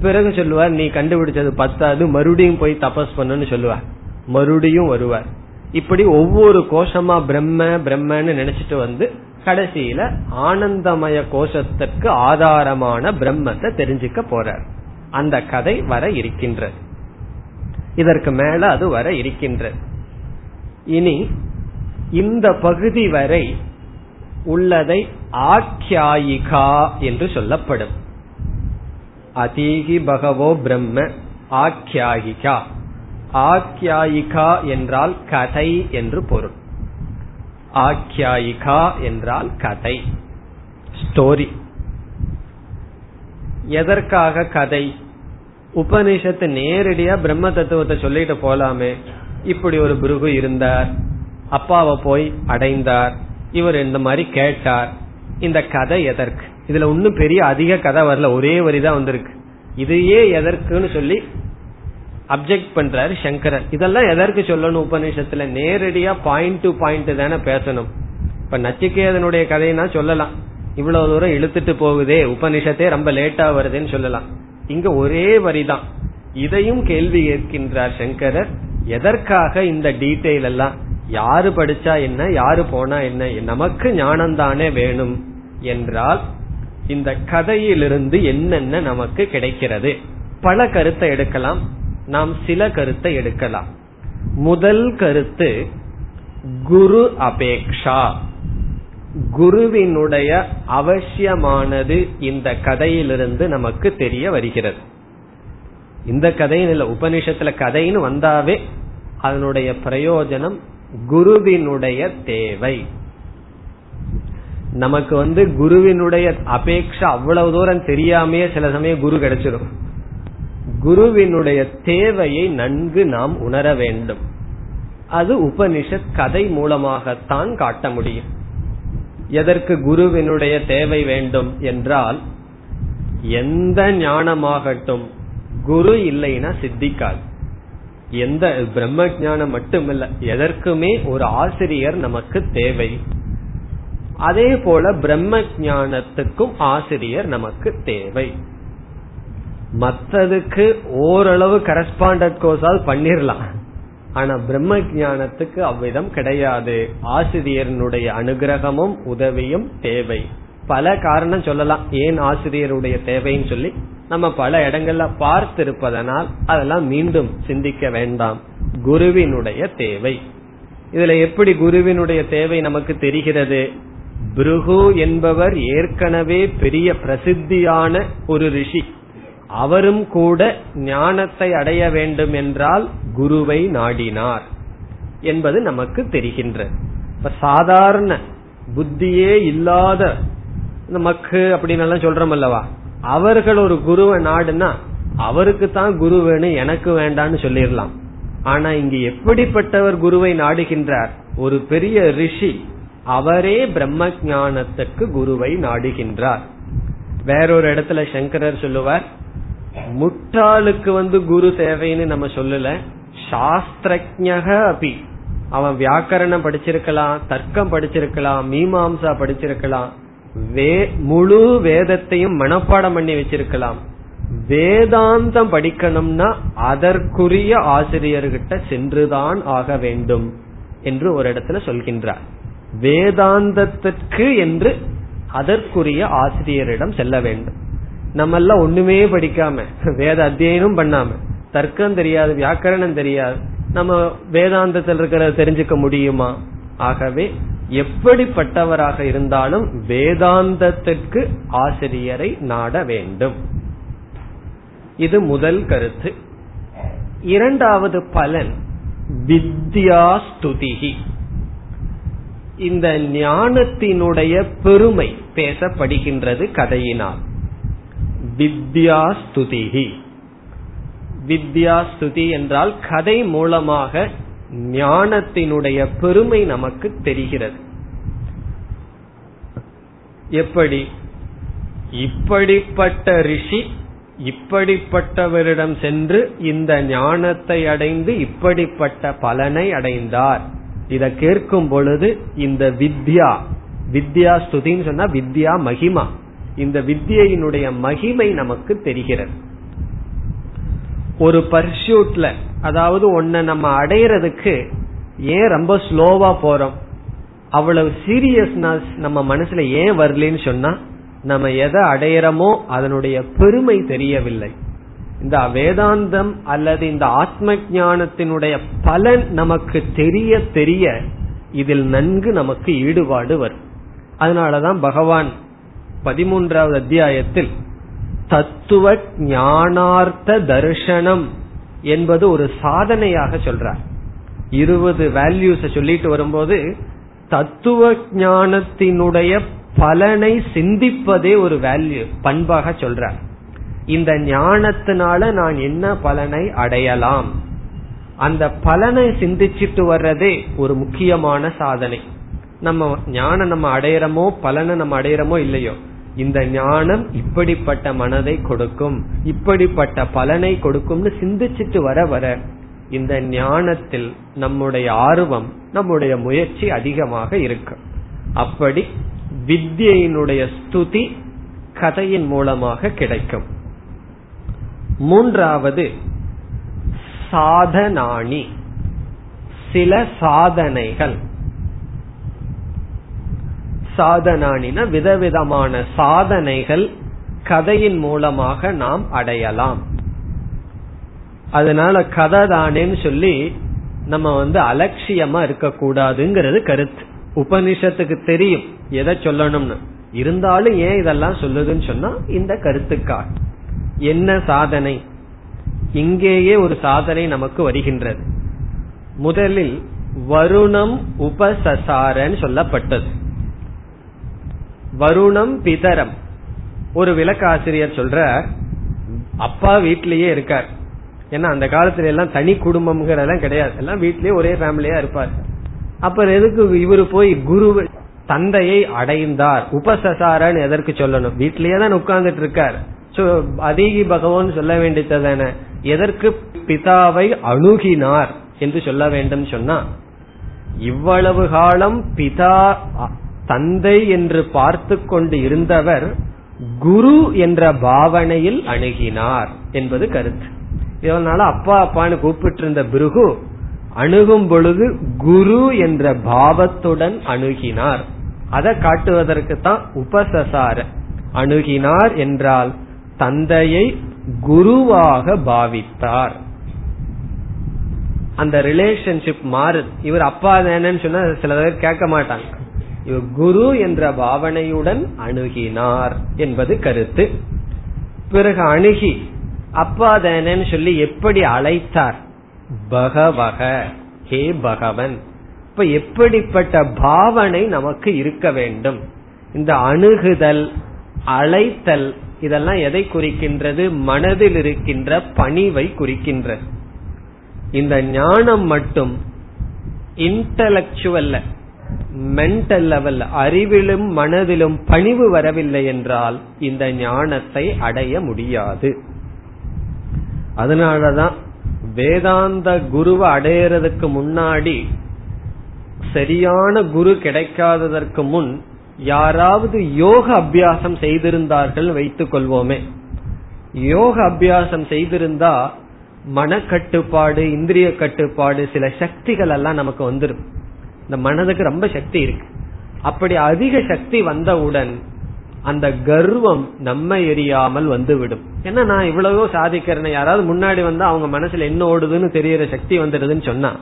பிறகு சொல்லுவார் நீ கண்டுபிடிச்சது பத்தாது மறுபடியும் போய் தபஸ் பண்ணுன்னு சொல்லுவார். மறுபடியும் வருவார். இப்படி ஒவ்வொரு கோஷமா பிரம்ம பிரம்மன்னு நினைச்சிட்டு வந்து கடைசியில ஆனந்தமய கோஷத்திற்கு ஆதாரமான பிரம்மத்தை தெரிஞ்சுக்க போறார். அந்த கதை வர இருக்கின்றது. இதற்கு மேல அது வர இருக்கின்றது. இனி இந்த பகுதி வரை உள்ளதை ஆக்கியாயிகா என்று சொல்லப்படும். அதீகி பகவோ பிரம்ம ஆக்கியாயிகா. ஆக்கியாயிகா என்றால் கதை என்று பொருள். ஆக்கியாயிகா என்றால் கதை. ஸ்டோரி. எதற்காக கதை? உபனிஷத்து நேரடியா பிரம்ம தத்துவத்தை சொல்லிட்டு போலாமே. இப்படி ஒரு புருகு இருந்தார். அப்பாவை போய் அடைந்தார். இவர் இந்த மாதிரி கேட்டார். இந்த கதை எதற்கு? இதுல ஒன்னும் பெரிய அதிக கதை வரல. ஒரே வரிதான் வந்திருக்கு. இதையே எதற்குன்னு சொல்லி அப்செக்ட் பண்றாரு சங்கரர். இதெல்லாம் எதற்கு சொல்லணும் உபநிஷத்துல? நேரடியா பாயிண்ட் டு பாயிண்ட் தானே பேசணும். இப்ப நச்சிகேதனுடைய கதைனா சொல்லலாம். இவ்வளவு தூரம் இழுத்துட்டு போகுதே. உபனிஷத்தே ரொம்ப லேட்டா வருதுன்னு சொல்லலாம். இங்க ஒரே வரிதான். இதையும் கேள்வி கேட்கின்றார் சங்கரர். எதற்காக இந்த டீட்டெயில் எல்லாம்? யாரு படிச்சா என்ன யாரு போனா என்ன நமக்கு ஞானம் தானே வேணும் என்றால் இந்த கதையிலிருந்து என்னென்ன நமக்கு கிடைக்கிறது? பல கருத்தை எடுக்கலாம். நாம் சில கருத்தை எடுக்கலாம். முதல் கருத்து குரு அபேக்ஷா. குருவினுடைய அவசியமானது இந்த கதையிலிருந்து நமக்கு தெரிய வருகிறது. இந்த கதையின் இல்ல உபனிஷத்துல கதைன்னு வந்தாவே அதனுடைய பிரயோஜனம் குருவினுடைய தேவை. நமக்கு வந்து குருவினுடைய அபேட்சா அவ்வளவு தூரம் தெரியாமையே சில சமயம் குரு கிடைச்சிடும் குருவினுடைய தேவையை நன்கு நாம் உணர வேண்டும். அது உபனிஷத் கதை மூலமாகத்தான் காட்ட முடியும். எதற்கு குருவினுடைய தேவை வேண்டும் என்றால் எந்த ஞானமாகட்டும் குரு இல்லைன்னா சித்திக்காது. எந்த பிரம்ம ஜானம் மட்டுமல்ல எதற்குமே ஒரு ஆசிரியர் நமக்கு தேவை. அதே போல பிரம்ம ஞானத்துக்கும் ஆசிரியர் நமக்கு தேவை. மற்றதுக்கு ஓரளவு கரஸ்பாண்டட் கோர்ஸால் பண்ணிரலாம். ஆனா பிரம்ம ஜானத்துக்கு அவ்விதம் கிடையாது. ஆசிரியனுடைய அனுகிரகமும் உதவியும் தேவை. பல காரணம் சொல்லலாம். ஏன் ஆசிரியருடைய தேவைன்னு சொல்லி? நம்ம பல இடங்கள்ல பார்த்திருப்பதனால் அதெல்லாம் மீண்டும் சிந்திக்க வேண்டாம். குருவினுடைய தேவை. இதுல எப்படி குருவினுடைய தேவை நமக்கு தெரிகிறது? பிருகு என்பவர் ஏற்கனவே பெரிய பிரசித்தியான ஒரு ரிஷி. அவரும் கூட ஞானத்தை அடைய வேண்டும் என்றால் குருவை நாடினார் என்பது நமக்கு தெரிகின்ற இப்ப சாதாரண புத்தியே இல்லாத நமக்கு மக்கு அப்படின்னு எல்லாம் சொல்றோம் அல்லவா? அவர்கள் ஒரு குருவை நாடுனா அவருக்கு தான் குரு வேணும் எனக்கு வேண்டான்னு சொல்லிடலாம். ஆனா இங்கு எப்படிப்பட்டவர் குருவை நாடுகின்றார்? ஒரு பெரிய ரிஷி அவரே பிரம்ம ஞானத்துக்கு குருவை நாடுகின்றார். வேறொரு இடத்துல சங்கரர் சொல்லுவார் முட்டாளுக்கு வந்து குரு தேவைன்னு நம்ம சொல்லல சாஸ்திரஜக அபி. அவன் வியாக்கரணம் படிச்சிருக்கலாம் தர்க்கம் படிச்சிருக்கலாம் மீமாம்சா படிச்சிருக்கலாம் முழு வேதத்தையும் மனப்பாடம் பண்ணி வச்சிருக்கலாம். வேதாந்தம் படிக்கணும்னா அதற்குரிய ஆசிரியர்கிட்ட சென்றுதான் ஆக வேண்டும் என்று ஒரு இடத்துல சொல்கின்றார். வேதாந்தத்திற்கு என்று அதற்குரிய ஆசிரியரிடம் செல்ல வேண்டும். நம்ம எல்லாம் ஒண்ணுமே படிக்காம வேத அத்தியனம் பண்ணாம தர்க்கம் தெரியாது வியாக்கரணம் தெரியாது நம்ம வேதாந்தத்தில் இருக்கிறத தெரிஞ்சுக்க முடியுமா? ஆகவே எப்படிப்பட்டவராக இருந்தாலும் வேதாந்தத்திற்கு ஆசிரியரை நாட வேண்டும். இது முதல் கருத்து. இரண்டாவது பலன் வித்யாஸ்துதிகி இந்த ஞானத்தினுடைய பெருமை பேசப்படுகின்றது கதையினால். வித்யாஸ்துதிகி வித்யாஸ்துதி என்றால் கதை மூலமாக ஞானத்தினுடைய பெருமை நமக்கு தெரிகிறது. எப்படி? இப்படிப்பட்ட ரிஷி இப்படிப்பட்டவரிடம் சென்று இந்த ஞானத்தை அடைந்து இப்படிப்பட்ட பலனை அடைந்தார். இத கேட்கும் பொழுது இந்த வித்யா வித்யா ஸ்துதின்னு சொன்னா வித்யா மகிமா. இந்த வித்யினுடைய மகிமை நமக்கு தெரிகிறது. ஒரு பர்சியூட்ல அதாவது ஒன்ன நம்ம அடையிறதுக்கு ஏன் ரொம்ப ஸ்லோவா போறோம்? அவ்வளவு சீரியஸ்னஸ் நம்ம மனசுல ஏன் வரலன்னு சொன்னா நம்ம எதை அடையிறோமோ அதனுடைய பெருமை தெரியவில்லை. இந்த வேதாந்தம் அல்லது இந்த ஆத்ம ஞானத்தினுடைய பலன் நமக்கு தெரிய தெரிய இதில் நன்கு நமக்கு ஈடுபாடு வரும். அதனாலதான் பகவான் பதிமூன்றாவது அத்தியாயத்தில் தத்துவ ஞானார்த்த தர்ஷனம் என்பது ஒரு சாதனையாக சொல்றார். இருபது வேல்யூஸ் சொல்லிட்டு வரும்போது தத்துவ ஞானத்தினுடைய பலனை சிந்திப்பதே ஒரு வேல்யூ பண்பாக சொல்றார். இந்த ஞானத்தினால நான் என்ன பலனை அடையலாம்? அந்த பலனை சிந்திச்சிட்டு வர்றதே ஒரு முக்கியமான சாதனை. நம்ம ஞானம் நம்ம அடையிறமோ பலனை நம்ம அடையிறமோ இல்லையோ? இந்த ஞானம் இப்படிப்பட்ட மனதை கொடுக்கும் இப்படிப்பட்ட பலனை கொடுக்கும்னு சிந்திச்சிட்டு வர வர இந்த ஞானத்தில் நம்முடைய ஆர்வம் நம்முடைய முயற்சி அதிகமாக இருக்கும் அப்படி வித்யினுடைய ஸ்துதி கதையின் மூலமாக கிடைக்கும். மூன்றாவது சாதனாணி. சில சாதனைகள். சாதனானின விதவிதமான சாதனைகள் கதையின் மூலமாக நாம் அடையலாம். அதனால கதை தானேன்னு சொல்லி நம்ம வந்து அலட்சியமா இருக்கக்கூடாதுங்கிறது கருத்து. உபனிஷத்துக்கு தெரியும் எதை சொல்லணும்னு. இருந்தாலும் ஏன் இதெல்லாம் சொல்லுதுன்னு சொன்னா இந்த கருத்துக்காக. என்ன சாதனை? இங்கேயே ஒரு சாதனை நமக்கு வருகின்றது. முதலில் வருணம் உபசசாரன்னு சொல்லப்பட்டது. வருணம் பிதரம். ஒரு விளக்காசிரியர் சொல்ற அப்பா வீட்லயே இருக்கார். ஏன்னா அந்த காலத்துல எல்லாம் தனி குடும்பம்ங்கிறதெல்லாம் கிடையாது. எல்லாம் வீட்லயே ஒரே ஃபேமிலியா இருப்பார். அப்புறம் எதுக்கு இவரு போய் குரு தந்தையை அடைந்தார்? உபசசாரன்னு எதற்கு சொல்லணும்? வீட்லயே தான் உட்கார்ந்துட்டு இருக்கார். அதீகி பகவான் சொல்ல வேண்டியதான எதற்கு பிதாவை அணுகினார் என்று சொல்ல வேண்டும் சொன்னா இவ்வளவு காலம் பிதா தந்தை என்று பார்த்து கொண்டு இருந்தவர் குரு என்ற பாவனையில் அணுகினார் என்பது கருத்து. இதனால அப்பா அப்பான்னு கூப்பிட்டு இருந்த பிருகு அணுகும் பொழுது குரு என்ற பாவத்துடன் அணுகினார். அதை காட்டுவதற்கு தான் உபசசார. அணுகினார் என்றால் தந்தையை குருவாக பாவித்தார். அந்த ரிலேஷன்ஷிப் மாறு இவர் அப்பா தானேன்னு சொன்னா சில பேர் கேட்க மாட்டாங்க. குரு என்ற பாவனையுடன் அணுகினார் என்பது கருத்து. பிறகு அணுகி அப்பா தானேன்னு சொல்லி எப்படி அழைத்தார்? பகவக. ஹே பகவன். இப்ப எப்படிப்பட்ட பாவனை நமக்கு இருக்க வேண்டும்? இந்த அணுகுதல் அழைத்தல் இதெல்லாம் எதை குறிக்கின்றது? மனதில் இருக்கின்ற பணிவை குறிக்கின்றது. இந்த ஞானம் மட்டும் இன்டலக்சுவல்ல மென்டல் லெவல் அறிவிலும் மனதிலும் பணிவு வரவில்லை என்றால் இந்த ஞானத்தை அடைய முடியாது. அதனாலதான் வேதாந்த குருவை அடையிறதுக்கு முன்னாடி சரியான குரு கிடைக்காததற்கு முன் யாராவது யோக அபியாசம் செய்திருந்தார்கள் வைத்துக் கொள்வோமே. யோக அபியாசம் செய்திருந்தா மனக்கட்டுப்பாடு இந்திரிய கட்டுப்பாடு சில சக்திகள் எல்லாம் நமக்கு வந்துடும் இந்த மனதுக்கு ரொம்ப சக்தி இருக்கு. அப்படி அதிக சக்தி வந்தவுடன் அந்த கர்வம் நம்ம எரியாமல் வந்துவிடும். ஏன்னா நான் இவ்வளவோ சாதிக்கிறேன் யாராவது முன்னாடி வந்தா அவங்க மனசுல என்ன ஓடுதுன்னு தெரியற சக்தி வந்துடுதுன்னு சொன்னா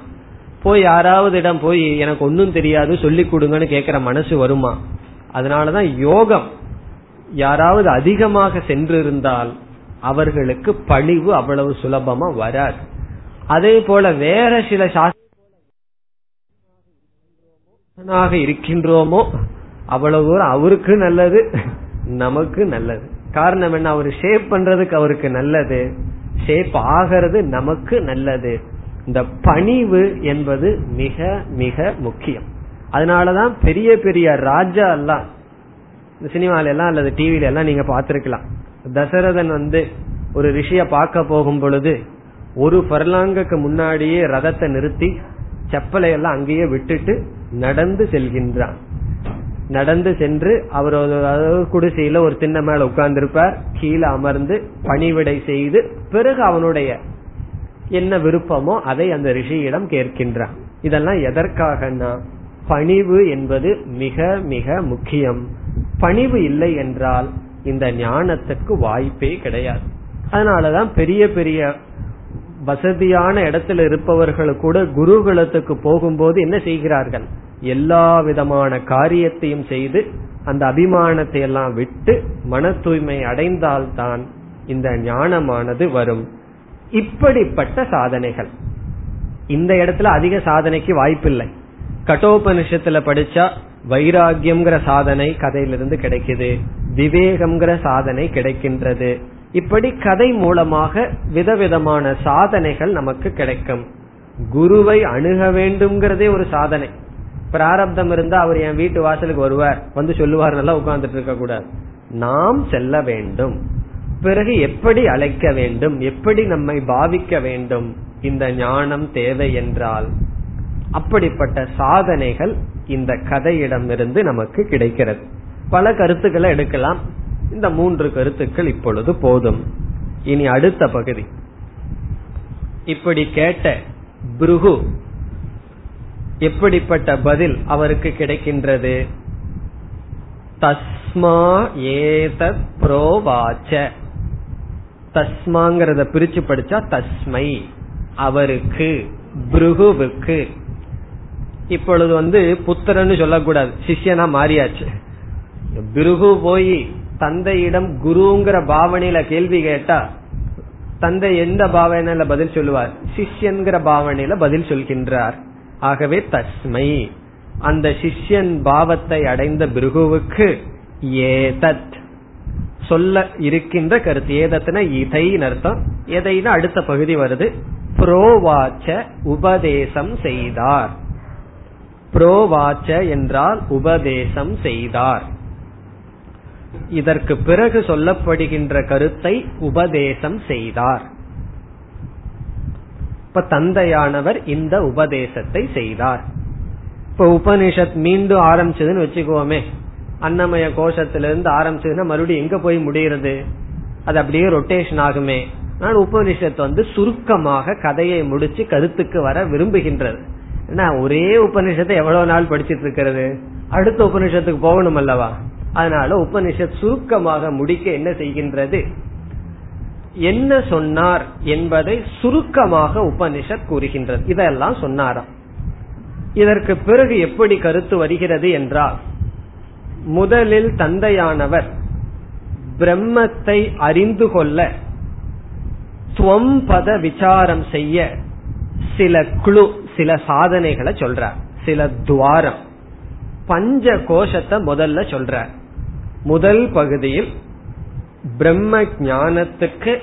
போய் யாராவது இடம் போய் எனக்கு ஒன்னும் தெரியாது சொல்லி கொடுங்கன்னு கேக்குற மனசு வருமா? அதனாலதான் யோகம் யாராவது அதிகமாக சென்றிருந்தால் அவர்களுக்கு பழிவு அவ்வளவு சுலபமா வராது. அதே போல வேற சில சாஸ்திரமாக இருக்கின்றோமோ அவ்வளவு தூரம் அவருக்கு நல்லது நமக்கு நல்லது. காரணம் என்ன? அவர் ஷேப் பண்றதுக்கு அவருக்கு நல்லது. ஷேப் ஆகிறது நமக்கு நல்லது. இந்த பணிவு என்பது மிக மிக முக்கியம். அதனாலதான் பெரிய பெரிய ராஜா எல்லாம் இந்த சினிமால எல்லாம் அல்லது டிவில எல்லாம் நீங்க பாத்திருக்கலாம் தசரதன் வந்து ஒரு ரிஷிய பார்க்க போகும் பொழுது ஒரு பர்லாங்குக்கு முன்னாடியே ரதத்தை நிறுத்தி செப்பலை எல்லாம் அங்கேயே விட்டுட்டு நடந்து செல்கின்றான். நடந்து சென்று அவர் குடிசையில ஒரு சின்ன மேல உட்கார்ந்திருப்பார். கீழே அமர்ந்து பணிவிடை செய்து பிறகு அவனுடைய என்ன விருப்பமோ அதை அந்த ரிஷியிடம் கேட்கின்றான். இதெல்லாம் எதற்காகனா பணிவு என்பது மிக மிக முக்கியம். பணிவு இல்லை என்றால் இந்த ஞானத்துக்கு வாய்ப்பே கிடையாது. அதனாலதான் பெரிய பெரிய வசதியான இடத்துல இருப்பவர்கள் கூட குருகுலத்துக்கு போகும்போது என்ன செய்கிறார்கள்? எல்லா விதமான காரியத்தையும் செய்து அந்த அபிமானத்தை எல்லாம் விட்டு மன தூய்மை அடைந்தால்தான் இந்த ஞானமானது வரும். இப்படிப்பட்ட சாதனைகள். இந்த இடத்துல அதிக சாதனைக்கு வாய்ப்பில்லை. கட்டோபனிஷத்துல படிச்சா வைராகியம்ங்கிற சாதனை கதையிலிருந்து கிடைக்குது. விவேகம்ங்கிற சாதனை கிடைக்கின்றது. இப்படி கதை மூலமாக விதவிதமான சாதனைகள் நமக்கு கிடைக்கும். குருவை அணுக வேண்டும்ங்கிறதே ஒரு சாதனை. பிராரப்தம் இருந்தா அவர் என் வீட்டு வாசலுக்கு வருவார். வந்து சொல்லுவார் நல்லா உட்கார்ந்துட்டு இருக்க கூடாது. நாம் செல்ல வேண்டும். பிறகு எப்படி அழைக்க வேண்டும்? எப்படி நம்மை பாவிக்க வேண்டும்? இந்த ஞானம் தேவை என்றால் அப்படிப்பட்ட சாதனைகள் இந்த கதையிடமிருந்து நமக்கு கிடைக்கிறது. பல கருத்துக்களை எடுக்கலாம். இந்த மூன்று கருத்துக்கள் இப்பொழுது போதும். இனி அடுத்த பகுதி. இப்படி கேட்ட புருகு எப்படிப்பட்ட பதில் அவருக்கு கிடைக்கின்றது? தஸ்மா ஏதத் புரோவாச்ச. தஸ்மாங்கிறத பிரிச்சு படிச்சா தஸ்மை. அவருக்கு புருகுவுக்கு. இப்பொழுது வந்து புத்திரன்னு சொல்லக்கூடாது. சிஷ்யனா மாறியாச்சு. பிருகு போய் தந்தையிடம் குருங்கிற பாவனையில கேள்வி கேட்டா தந்தை எந்த பாவனையில பதில் சொல்லுவார்? சிஷ்யன்கிற பாவனையில பதில் சொல்கின்றார். ஆகவே தஸ்மை. அந்த சிஷ்யன் பாவத்தை அடைந்த பிருகுவுக்கு ஏதத். சொல்ல இருக்கின்ற கருத்து. ஏதத்துனா இதை அர்த்தம். எதைனா அடுத்த பகுதி வருது. புரோவாச்ச உபதேசம் செய்தார். புரோவாச்ச என்றால் உபதேசம் செய்தார். இதற்கு பிறகு சொல்லப்படுகின்ற கருத்தை உபதேசம் செய்தார். இப்ப தந்தையானவர் இந்த உபதேசத்தை செய்தார். இப்ப உபனிஷத் மீண்டும் ஆரம்பிச்சதுன்னு வச்சுக்கோமே. அன்னமய கோஷத்திலிருந்து ஆரம்பிச்சதுன்னா மறுபடியும் எங்க போய் முடிகிறது? அது அப்படியே ரொட்டேஷன் ஆகுமே. நான் உபனிஷத் வந்து சுருக்கமாக கதையை முடிச்சு கருத்துக்கு வர விரும்புகின்றது. ஏன்னா ஒரே உபனிஷத்தை எவ்வளவு நாள் படிச்சிட்டு இருக்கிறது? அடுத்த உபனிஷத்துக்கு போகணும் அல்லவா? அதனால உபனிஷத் சுருக்கமாக முடிக்க என்ன செய்கின்றது? என்ன சொன்னார் என்பதை சுருக்கமாக உபனிஷத் கூறுகின்றது. இதெல்லாம் சொன்னாராம். இதற்கு பிறகு எப்படி கருத்து வருகிறது என்றால் முதலில் தந்தையானவர் பிரம்மத்தை அறிந்து கொள்ள துவம்பத விசாரம் செய்ய சில குழு சில சாதனைகளை சொல்றார். சில துவாரம். பஞ்ச கோஷத்தை முதல்ல சொல்ற. முதல் பகுதியில் பிரம்ம ஞானத்துக்கு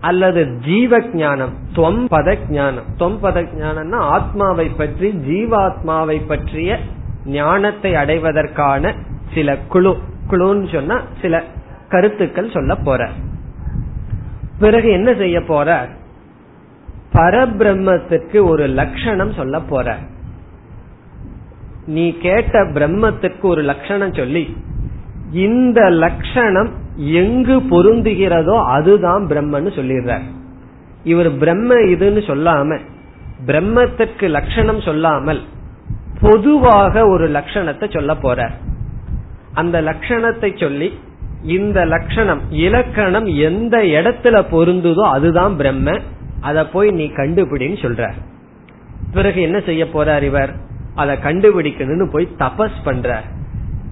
அல்லது ஜீவ ஞானம் தொம்பத ஞானம் தொம்பத ஞானம்னா ஆத்மாவை பற்றி ஜீவாத்மாவை பற்றிய ஞானத்தை அடைவதற்கான சில குழு. குழுன்னு சொன்னா சில கருத்துக்கள் சொல்ல போற. பிறகு என்ன செய்ய போற? பரபிரம்மத்துக்கு ஒரு லட்சணம் சொல்ல போற. நீ கேட்ட பிரம்மத்துக்கு ஒரு லட்சணம் சொல்லி இந்த லட்சணம் எங்கு பொருந்துகிறதோ அதுதான் பிரம்மன்னு சொல்லிடுறார். இவர் பிரம்ம இதுன்னு சொல்லாம பிரம்மத்திற்கு லட்சணம் சொல்லாமல் பொதுவாக ஒரு லட்சணத்தை சொல்ல போறார். அந்த லட்சணத்தை சொல்லி இந்த லட்சணம் இலக்கணம் எந்த இடத்துல பொருந்துதோ அதுதான் பிரம்ம அத போய் நீ கண்டுபிடின்னு சொல்ற பிறகு என்ன செய்ய போறார் இவர்? அதை கண்டுபிடிக்கணும்னு போய் தபஸ் பண்ற.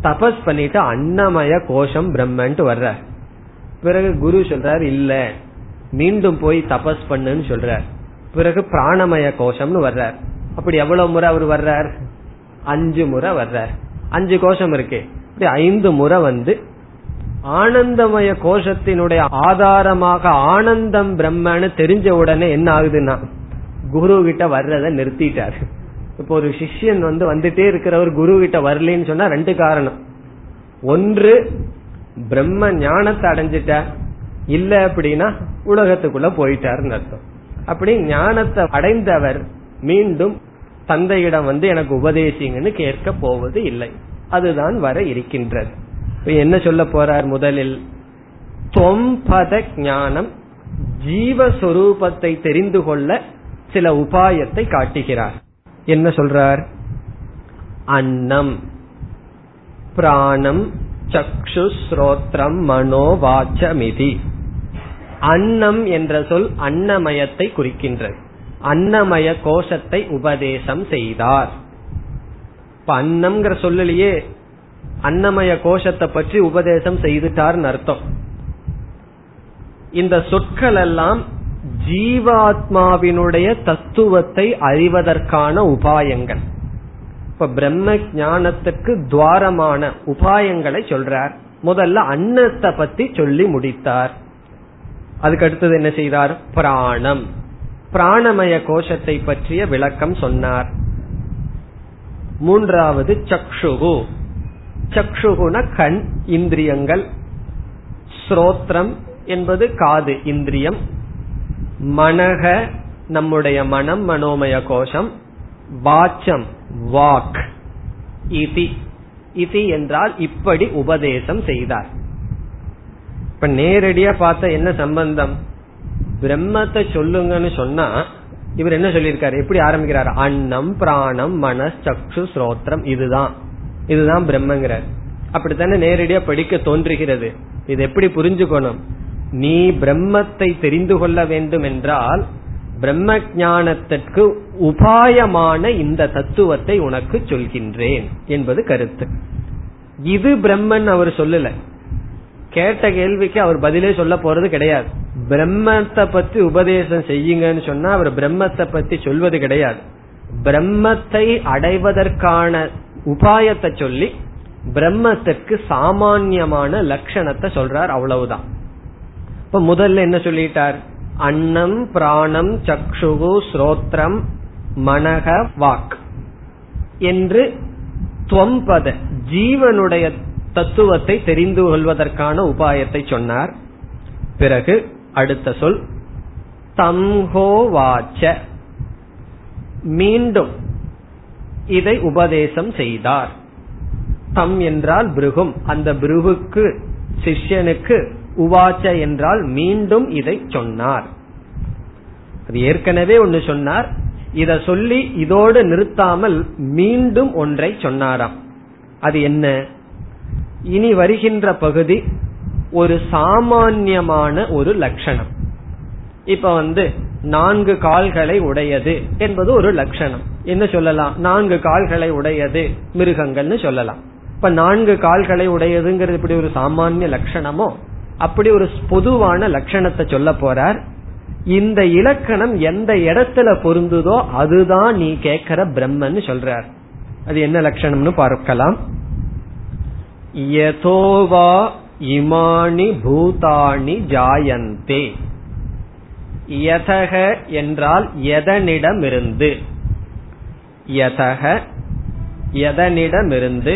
தபஸ் பண்ணிட்டு அன்னமய கோஷம் பிரம்மன்ட்டு வர்ற. பிறகு குரு சொல்றாரு இல்ல மீண்டும் போய் தபஸ் பண்ணுன்னு சொல்றார். பிறகு பிராணமய கோஷம்னு வர்றார். அப்படி எவ்வளவு முறை அவர் வர்றார்? அஞ்சு முறை வர்றார். அஞ்சு கோஷம் இருக்கு. இப்படி ஐந்து முறை வந்து ஆனந்தமய கோஷத்தினுடைய ஆதாரமாக ஆனந்தம் பிரம்மன்னு தெரிஞ்ச உடனே என்ன ஆகுதுன்னா குரு கிட்ட வர்றத நிறுத்திட்டாரு. இப்போ ஒரு சிஷ்யன் வந்து வந்துட்டே இருக்கிறவர் குரு கிட்ட வரலன்னு சொன்னா ரெண்டு காரணம். ஒன்று பிரம்ம ஞானத்தை அடைஞ்சிட்ட இல்ல அப்படின்னா உலகத்துக்குள்ள போயிட்டாருன்னு அர்த்தம். அப்படி ஞானத்தை அடைந்தவர் மீண்டும் தந்தையிடம் வந்து எனக்கு உபதேசிங்கன்னு கேட்க போவது இல்லை. அதுதான் வர இருக்கின்றது. என்ன சொல்ல போறார் முதலில்? தொம்பத ஞானம் ஜீவஸ்வரூபத்தை தெரிந்து கொள்ள சில உபாயத்தை காட்டுகிறார். என்ன சொல்றார்? அன்னம். பிராணம். சக்ஷு ஸ்ரோத்ரம் மனோவாச்சமிதி அன்னம் என்ற சொல் அன்னமயத்தை குறிக்கின்றது. அன்னமய கோஷத்தை உபதேசம் செய்தார். இப்ப அன்னம்ங்கிற சொல்லலையே அன்னமய கோஷத்தை பற்றி உபதேசம் செய்துட்டார்னு அர்த்தம். இந்த சொற்கள் எல்லாம் ஜீவாத்மாவினுடைய தத்துவத்தை அறிவதற்கான உபாயங்கள். இப்ப பிரம்ம ஞானத்துக்கு துவாரமான உபாயங்களை சொல்றார். முதல்ல அன்னத்தை பத்தி சொல்லி முடித்தார். அதுக்கு அடுத்தது என்ன செய்தார்? பிராணம். பிராணமய கோஷத்தை பற்றிய விளக்கம் சொன்னார். மூன்றாவது சக்ஷுகு. சக்ஷுகுன கண் இந்திரியங்கள். ஸ்ரோத்ரம் என்பது காது இந்திரியம். மனக நம்முடைய மனம் மனோமய கோஷம் வாச்சம் வாக் இதி. இதி என்றால் இப்படி உபதேசம் செய்தார். இப்ப நேரடியா பார்த்த என்ன சம்பந்தம்? பிரம்மத்தை சொல்லுங்கன்னு சொன்னா இவர் என்ன சொல்லியிருக்காரு? எப்படி ஆரம்பிக்கிறார்? அன்னம் பிராணம் மனஸ் சக்ஷு ஸ்ரோத்ரம் இதுதான். இதுதான் பிரம்மங்கிறார். அப்படித்தானே நேரடியா படிக்க தோன்றுகிறது. இது எப்படி புரிஞ்சுக்கணும்? நீ பிரம்மத்தை தெரிந்து கொள்ள வேண்டும் என்றால் பிரம்ம ஞானத்திற்கு உபாயமான இந்த தத்துவத்தை உனக்கு சொல்கின்றேன் என்பது கருத்து. இது பிரம்மன் அவர் சொல்லல. கேட்ட கேள்விக்கு அவர் பதிலே சொல்ல போறது கிடையாது. பிரம்மத்தை பத்தி உபதேசம் செய்யுங்கன்னு சொன்னா அவர் பிரம்மத்தை பத்தி சொல்வது கிடையாது. பிரம்மத்தை அடைவதற்கான உபாயத்தை சொல்லி பிரம்மத்திற்கு சாமான்யமான லட்சணத்தை சொல்றார் அவ்வளவுதான். இப்ப முதல்ல என்ன சொல்லிட்டார்? அன்னம் பிராணம் சக்ஷுகு ஸ்ரோத்ரம் மனக வாக். என்று துவம்பத ஜீவனுடைய தத்துவத்தை தெரிந்து கொள்வதற்கான உபாயத்தை சொன்னார். பிறகு அடுத்த சொல் தம்ஹோவாச்ச மீண்டும் இதை உபதேசம் செய்தார். தம் என்றால் பிருகும். அந்த பிருகுக்கு சிஷ்யனுக்கு உவாச்ச என்றால் மீண்டும் இதை சொன்னார். அது ஏற்கனவே ஒன்னு சொன்னார். இத சொல்லி இதோடு நிறுத்தாமல் மீண்டும் ஒன்றை சொன்னாராம். அது என்ன? இனி வருகின்ற பகுதி ஒரு சாமான்யமான ஒரு லட்சணம். இப்ப வந்து நான்கு கால்களை உடையது என்பது ஒரு லட்சணம். என்ன சொல்லலாம்? நான்கு கால்களை உடையது மிருகங்கள்னு சொல்லலாம். இப்ப நான்கு கால்களை உடையதுங்கிறது இப்படி ஒரு சாமானிய லட்சணமோ? அப்படி ஒரு பொதுவான லட்சணத்தை சொல்ல போறார். இந்த இலக்கணம் எந்த இடத்துல பொருந்துதோ அதுதான் நீ கேட்கிற பிரம்மன்னு சொல்றார். அது என்ன லட்சணம்னு பார்க்கலாம். யதோவா இமானி பூதாணி ஜாயந்தே. யதக என்றால் எதனிடமிருந்து? யதக எதனிடமிருந்து?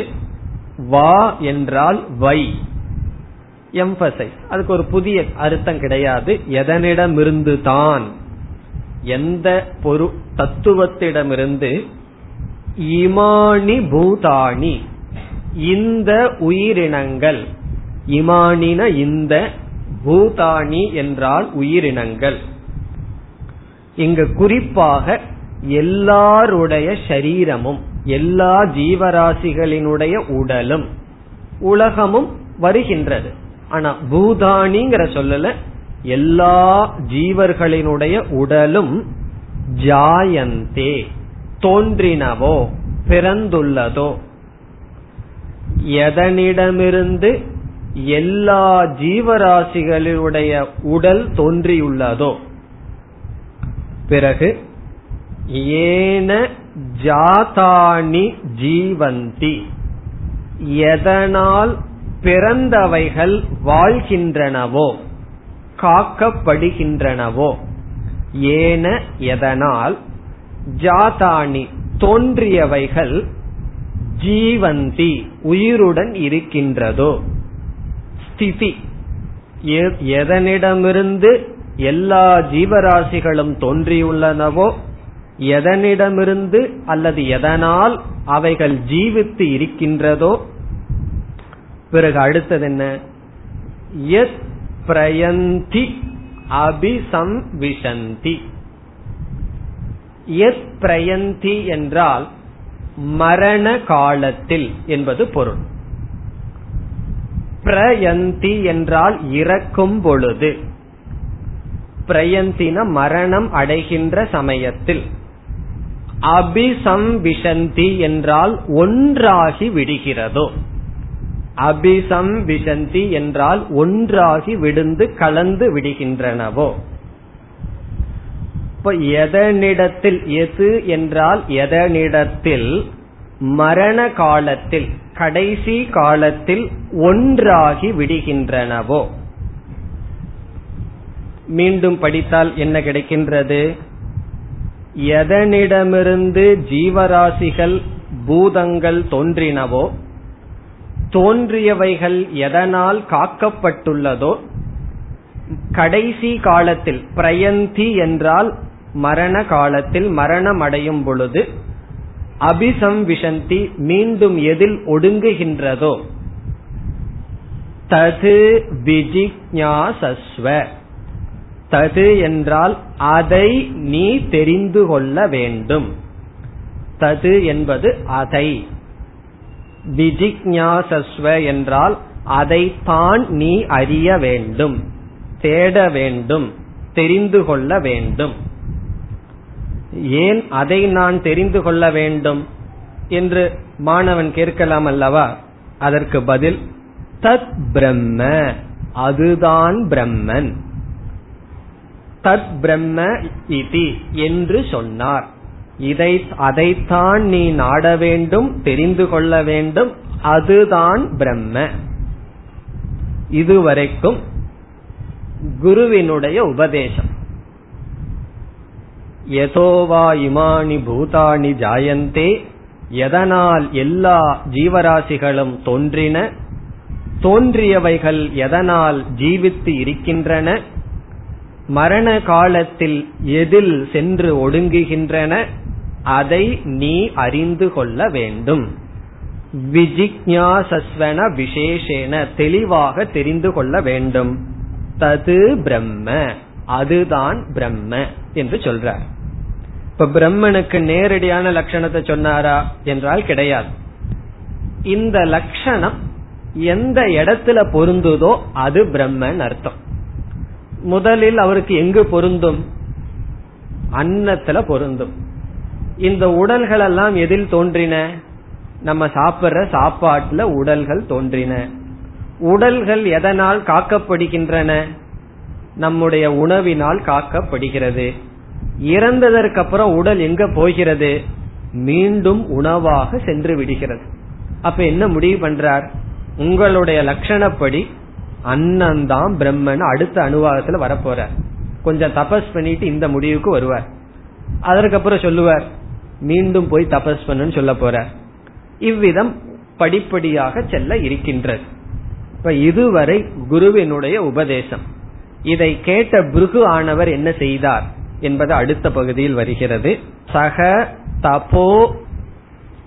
வா என்றால் வை. எம்பசைஸ் அதுக்கு ஒரு புதிய அர்த்தம் கிடையாது. எதனிடமிருந்து தான் எந்த பொரு தத்துவத்திடமிருந்து இமானி பூதாணி இந்த உயிரினங்கள். இமானின இந்த பூதாணி என்றால் உயிரினங்கள். இங்கு குறிப்பாக எல்லாருடைய சரீரமும் எல்லா ஜீவராசிகளினுடைய உடலும் உலகமும் வருகின்றது. ஆனா பூதானிங்கிற சொல்லல எல்லா ஜீவர்களினுடைய உடலும் ஜாயந்தே தோன்றினவோ பிறந்துள்ளதோ. எதனிடமிருந்து எல்லா ஜீவராசிகளுடைய உடல் தோன்றியுள்ளதோ. பிறகு ஏன ஜாதானி ஜீவந்தி எதனால் பிறந்தவைகள் வாழ்கின்றனவோ? காக்கப்படுகின்றனவோ? ஏன எதனால்? ஜாதானி தோன்றியவைகள் ஜீவந்தி உயிருடன் இருக்கின்றதோ? ஸ்திதி. எதனிடமிருந்து எல்லா ஜீவராசிகளும் தோன்றியுள்ளனவோ? எதனிடமிருந்து அல்லது எதனால் அவைகள் ஜீவித்து இருக்கின்றதோ? பிறகு அடுத்தது என்ன? எத் பிரயந்தி அபிசம்விசந்தி எத் பிரயந்தி என்றால் மரண காலத்தில் என்பது பொருள். பிரயந்தி என்றால் இறக்கும் பொழுது. பிரயந்தின மரணம் அடைகின்ற சமயத்தில். அபிசம்விசந்தி என்றால் ஒன்றாகி விடுகிறதோ. அபிசம் விசந்தி என்றால் ஒன்றாகி விடுந்து கலந்து விடுகின்றனவோ. இப்ப எதனிடத்தில் எது என்றால் எதனிடத்தில் மரண காலத்தில் கடைசி காலத்தில் ஒன்றாகி விடுகின்றனவோ. மீண்டும் படித்தால் என்ன கிடைக்கின்றது? எதனிடமிருந்து ஜீவராசிகள் பூதங்கள் தோன்றினவோ தோன்றியவைகள் எதனால் காக்கப்பட்டுள்ளதோ கடைசி காலத்தில் பிரயந்தி என்றால் மரண காலத்தில் மரணம் அடையும் பொழுது அபிசம்விசந்தி மீண்டும் எதில் ஒடுங்குகின்றதோ தது விஜிக்ஞாசஸ்வ. தது என்றால் அதை நீ தெரிந்து கொள்ள வேண்டும். தது என்பது அதை. விஜிக்ஞாசஸ்வ என்றால் அதைத்தான் நீ அறிய வேண்டும் தேட வேண்டும் தெரிந்து கொள்ள வேண்டும். ஏன் அதை நான் தெரிந்து கொள்ள வேண்டும் என்று மாணவன் கேட்கலாம் அல்லவா? அதற்கு பதில் தத் பிரம்ம அதுதான் பிரம்மன். தத் பிரம்ம இதி என்று சொன்னார். இதை அதைத்தான் நீ நாட வேண்டும் தெரிந்து கொள்ள வேண்டும். அதுதான் பிரம்ம. இதுவரைக்கும் குருவினுடைய உபதேசம். எதோவா இமானி பூதானி ஜாயந்தே எதனால் எல்லா ஜீவராசிகளும் தோன்றின தோன்றியவைகள் எதனால் ஜீவித்து இருக்கின்றன மரண காலத்தில் எதில் சென்று ஒடுங்குகின்றன அதை நீ அறிந்து கொள்ள வேண்டும். விஜிக்யாசஸ்வன விசேஷேன தெளிவாக தெரிந்து கொள்ள வேண்டும். தது பிரம்ம அதுதான் பிரம்ம என்று சொல்றார். இப்ப பிரம்மனுக்கு நேரடியான லட்சணத்தை சொன்னாரா என்றால் கிடையாது. இந்த லட்சணம் எந்த இடத்துல பொருந்துதோ அது பிரம்மன் அர்த்தம். முதலில் அவருக்கு எங்கு பொருந்தும்? அன்னத்துல பொருந்தும். இந்த உடல்கள் எல்லாம் எதில் தோன்றின? நம்ம சாப்பிடுற சாப்பாட்டுல உடல்கள் தோன்றின. உடல்கள் எதனால் காக்கப்படுகின்றன? நம்முடைய உணவினால் காக்கப்படுகிறது. இறந்ததற்கு அப்புறம் உடல் எங்க போகிறது? மீண்டும் உணவாக சென்று விடுகிறது. அப்ப என்ன முடிவு பண்றார்? உங்களுடைய லட்சணப்படி அன்னந்தான் பிரம்மன் அடுத்த அனுவாகத்துல வரப்போற கொஞ்சம் தபஸ் பண்ணிட்டு இந்த முடிவுக்கு வருவார். அதற்கப்புறம் சொல்லுவார் மீண்டும் போய் தபஸ் பண்ணுன்னு சொல்ல போற. இவ்விதம் படிப்படியாக செல்ல இருக்கின்றது. இப்ப இதுவரை குருவினுடைய உபதேசம். இதை கேட்ட புருகு ஆனவர் என்ன செய்தார் என்பது அடுத்த பகுதியில் வருகிறது. சக தபோ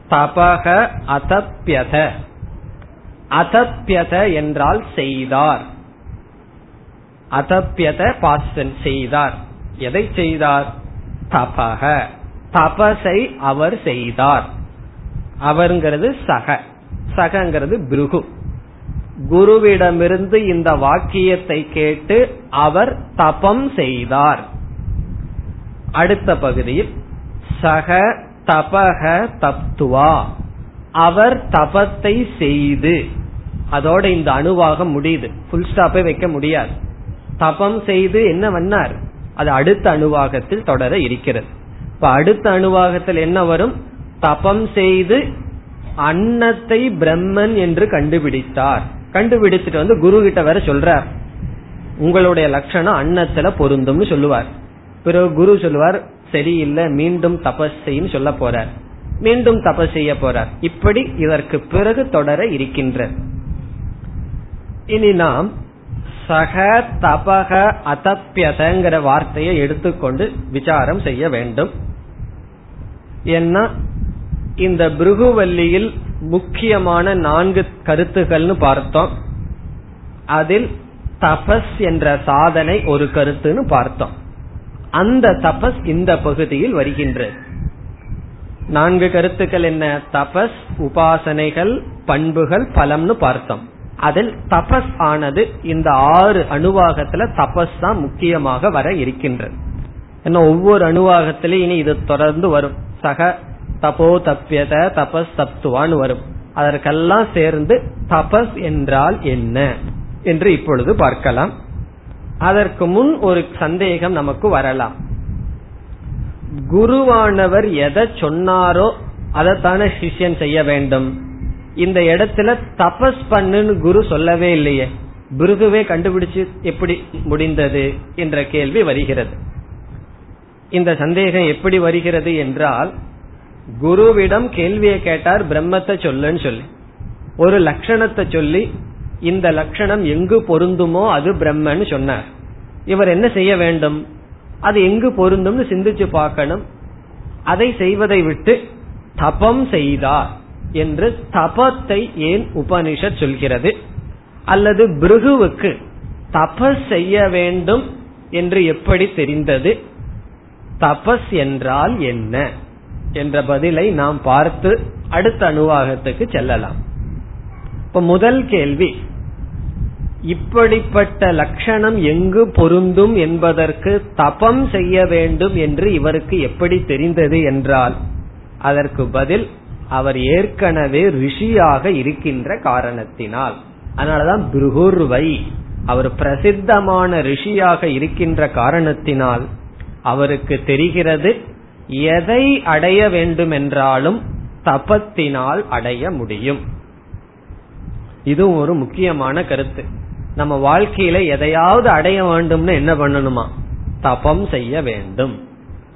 தபக அதப்யத அதப்யத என்றால் செய்தார். அதப்யத பாஸ்டன் செய்தார். எதை செய்தார்? தபக. தபசை அவர் செய்தார். அவருங்கிறது சக. சகங்கிறது பிருகு. குருவிடமிருந்து இந்த வாக்கியத்தை கேட்டு அவர் தபம் செய்தார். அடுத்த பகுதியில் சக தபக தப்துவா. அவர் தபத்தை செய்து. அதோட இந்த அணுவாக முடியுது. புல் ஸ்டாப்பே வைக்க முடியாது. தபம் செய்து என்ன பண்ணார்? அது அடுத்த அணுவாகத்தில் தொடர இருக்கிறது. இப்ப அடுத்த அணுவாகத்தில் என்ன வரும்? தபம் செய்து அன்னத்தை பிரம்மன் என்று கண்டுபிடித்தார். கண்டுபிடித்துட்டு வந்து குரு கிட்ட வேற சொல்றார். உங்களுடைய லட்சணம் அன்னத்துல பொருந்தும்னு சொல்லுவார். பிறகு குரு சொல்லுவார் சரியில்லை மீண்டும் தபஸ் சொல்ல போறார். மீண்டும் தபஸ் செய்ய போறார். இப்படி இதற்கு பிறகு தொடர இருக்கின்ற. இனி நாம் சக தபக அதப்பியதங்கிற வார்த்தையை எடுத்துக்கொண்டு விசாரம் செய்ய வேண்டும். ஏன்னா இந்த பிருகுவல்லியில் முக்கியமான நான்கு கருத்துகள்னு பார்த்தோம். அதில் தபஸ் என்ற சாதனை ஒரு கருத்துன்னு பார்த்தோம். அந்த தபஸ் இந்த பகுதியில் வருகின்றது. நான்கு கருத்துக்கள் என்ன? தபஸ் உபாசனைகள் பண்புகள் பலம்னு பார்த்தோம். அதில் தபஸ் ஆனது இந்த ஆறு அணுவாகத்துல தபஸ் தான் முக்கியமாக வர இருக்கின்றது. ஏன்னா ஒவ்வொரு அணுவாகத்திலையும் இனி இது தொடர்ந்து வரும். சக தபோ தப்பியத தபஸ் தத்துவான்னு வரும். அதற்கெல்லாம் சேர்ந்து தபஸ் என்றால் என்ன என்று இப்பொழுது பார்க்கலாம். அதற்கு முன் ஒரு சந்தேகம் நமக்கு வரலாம். குருவானவர் எதை சொன்னாரோ அதைத்தானே சிஷ்யன் செய்ய வேண்டும். இந்த இடத்துல தபஸ் பண்ணுன்னு குரு சொல்லவே இல்லையே. பிருகுவே கண்டுபிடிச்சு எப்படி முடிந்தது என்ற கேள்வி வருகிறது. இந்த சந்தேகம் எப்படி வருகிறது என்றால் குருவிடம் கேள்வியை கேட்டார் பிரம்மத்தை சொல்லுன்னு சொல்லி. ஒரு லட்சணத்தை சொல்லி இந்த லட்சணம் எங்கு பொருந்துமோ அது பிரம்மன்னு சொன்னார். இவர் என்ன செய்ய வேண்டும்? அது எங்கு பொருந்தும்னு சிந்திச்சு பார்க்கணும். அதை செய்வதை விட்டு தபம் செய்தார். என்று தபத்தை ஏன் உபனிஷத் சொல்கிறது? அல்லது பிருகுவுக்கு தபஸ் செய்ய வேண்டும் என்று எப்படி தெரிந்தது? தபஸ் என்றால் என்ன? என்ற பதிலை நாம் பார்த்து அடுத்த அணுவாகத்துக்கு செல்லலாம். இப்ப முதல் கேள்வி இப்படிப்பட்ட லட்சணம் எங்கு பொருந்தும் என்பதற்கு தபம் செய்ய வேண்டும் என்று இவருக்கு எப்படி தெரிந்தது என்றால் அதற்கு பதில் அவர் ஏற்கனவே ரிஷியாக இருக்கின்ற காரணத்தினால். அதனாலதான் பிருகுர்வை அவர் பிரசித்தமான ரிஷியாக இருக்கின்ற காரணத்தினால் அவருக்கு தெரிகிறது எதை அடைய வேண்டும் என்றாலும் தபத்தினால் அடைய முடியும். இது ஒரு முக்கியமான கருத்து. நம்ம வாழ்க்கையில எதையாவது அடைய வேண்டும்னு என்ன பண்ணணுமா? தபம் செய்ய வேண்டும்.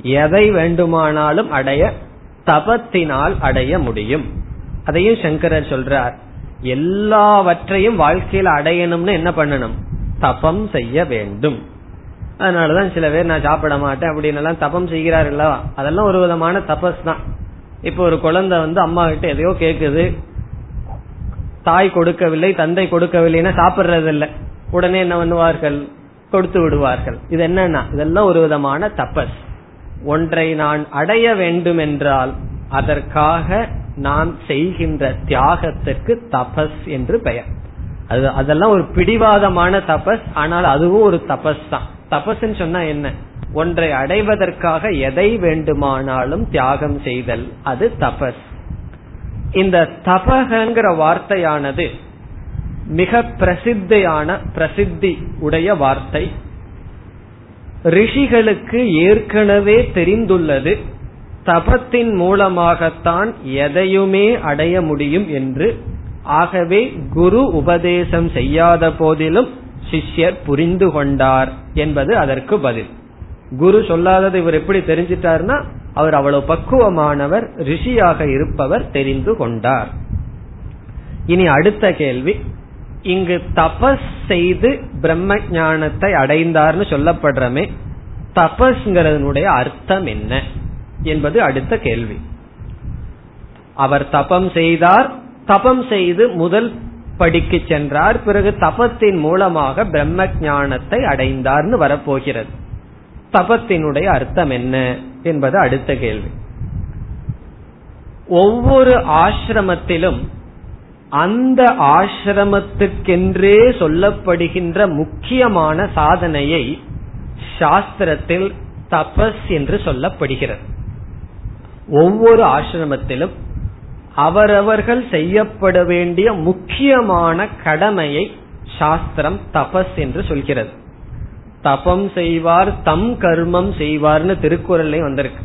எதை வேண்டுமானாலும் அடைய தபத்தினால் அடைய முடியும். அதையும் சங்கரர் சொல்றார். எல்லாவற்றையும் வாழ்க்கையில அடையணும்னு என்ன பண்ணணும்? தபம் செய்ய வேண்டும். அதனாலதான் சில பேர் நான் சாப்பிட மாட்டேன் அப்படின்னு எல்லாம் தபம் செய்கிறார்களா அதெல்லாம் ஒரு விதமான தபஸ் தான் இப்போ ஒரு குழந்தை வந்து அம்மா கிட்ட எதையோ கேக்குது. தாய் கொடுக்கவில்லை தந்தை கொடுக்கவில்லைன்னா சாப்பிடுறது இல்ல உடனே என்ன பண்ணுவார்கள்? கொடுத்து விடுவார்கள். இது என்னன்னா இதெல்லாம் ஒரு விதமான தபஸ். ஒன்றை நான் அடைய வேண்டும் என்றால் அதற்காக நான் செய்கின்ற தியாகத்திற்கு தபஸ் என்று பெயர். அது அதெல்லாம் ஒரு பிடிவாதமான தபஸ் ஆனால் அதுவும் ஒரு தபஸ் தான். தபஸ்ன்னு சொன்னா என்ன? ஒன்றை அடைவதற்காக எதை வேண்டுமானாலும் தியாகம் செய்தல் அது தபஸ். இந்த தபகங்கிற வார்த்தையானது மிக பிரசித்தியான பிரசித்தி உடைய வார்த்தை. ரிஷிகளுக்கு ஏற்கனவே தெரிந்துள்ளது தபத்தின் மூலமாகத்தான் எதையுமே அடைய முடியும் என்று. ஆகவே குரு உபதேசம் செய்யாத போதிலும் சிஷ்யர் புரிந்து கொண்டார் என்பது அதற்கு பதில். குரு சொல்லாதது இவர் எப்படி தெரிஞ்சிட்டார்னா அவர் அவ்வளவு பக்குவமானவர் ரிஷியாக இருப்பவர் தெரிந்து கொண்டார். இனி அடுத்த கேள்வி. இங்கு தபஸ் செய்து பிரம்ம ஞானத்தை அடைந்தார்னு சொல்லப்படுறமே தபஸ்ங்கிறதனுடைய அர்த்தம் என்ன என்பது அடுத்த கேள்வி. அவர் தபம் செய்தார் தபம் செய்து முதல் படிக்கு சென்றார் பிறகு தபத்தின் மூலமாக பிரம்ம ஞானத்தை அடைந்தார்னு வரப்போகிறது. தபத்தினுடைய அர்த்தம் என்ன என்பது அடுத்த கேள்வி. ஒவ்வொரு ஆசிரமத்திலும் அந்த ஆசிரமத்துக்கென்றே சொல்லப்படுகின்ற முக்கியமான சாதனையை சாஸ்திரத்தில் தபஸ் என்று சொல்லப்படுகிறது. ஒவ்வொரு ஆசிரமத்திலும் அவரவர்கள் செய்யப்பட வேண்டிய முக்கியமான கடமையை சாஸ்திரம் தபஸ் என்று சொல்கிறது. தபம் செய்வார் தம் கர்மம் செய்வார்னு திருக்குறள்ல வந்திருக்கு.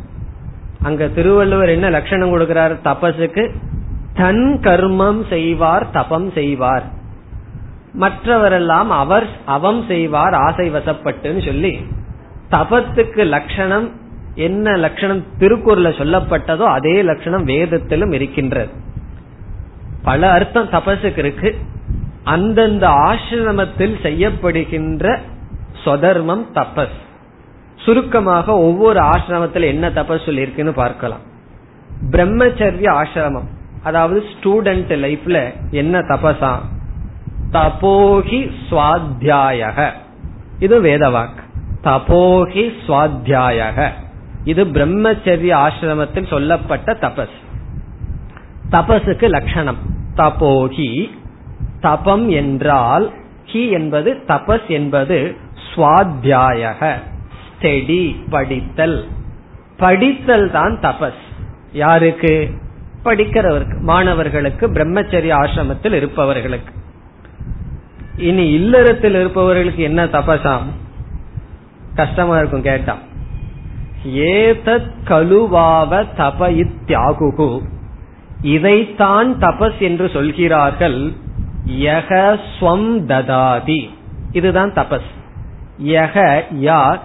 அங்க திருவள்ளுவர் என்ன லட்சணம் கொடுக்கிறார்? தபஸுக்கு தன் கர்மம் செய்வார் தபம் செய்வார். மற்றவரெல்லாம் அவர் அவம் செய்வார் ஆசை வசப்பட்டுன்னு சொல்லி தபத்துக்கு லட்சணம் என்ன லட்சணம் திருக்குறள சொல்லப்பட்டதோ அதே லட்சணம் வேதத்திலும் இருக்கின்றது. பல அர்த்தம் தபசுக்கு இருக்கு. அந்தந்த ஆசிரமத்தில் செய்யப்படுகின்ற சொதர்மம் தபஸ். சுருக்கமாக ஒவ்வொரு ஆசிரமத்தில் என்ன தபஸ் சொல்லியிருக்குன்னு பார்க்கலாம். பிரம்மச்சரிய ஆசிரமம். அதாவது ஸ்டூடெண்ட் லைஃப்ல என்ன தபசா? தபோகி சுவாத்தியாயக. இது வேதவாக். தபோகி சுவாத்தியாயக. இது பிரம்மச்சரிய ஆசிரமத்தில் சொல்லப்பட்ட தபஸ். தபஸுக்கு லட்சணம். தபோகி தபம் என்றால் ஹி என்பது தபஸ் என்பது சுவாத்தியாயக. ஸ்டெடி படித்தல். படித்தல் தான் தபஸ். யாருக்கு? படிக்கிறவருக்கு மாணவர்களுக்கு பிரம்மச்சரிய ஆசிரமத்தில் இருப்பவர்களுக்கு. இனி இல்லறத்தில் இருப்பவர்களுக்கு என்ன தபசாம்? கஷ்டமா இருக்கும் கேட்டா. ஏதத் கழுவாவ தப இத்தியாகுகு இதைத்தான் தபஸ் என்று சொல்கிறார்கள். யக ஸ்வம் ததாதி. இதுதான் தபஸ். யக யார்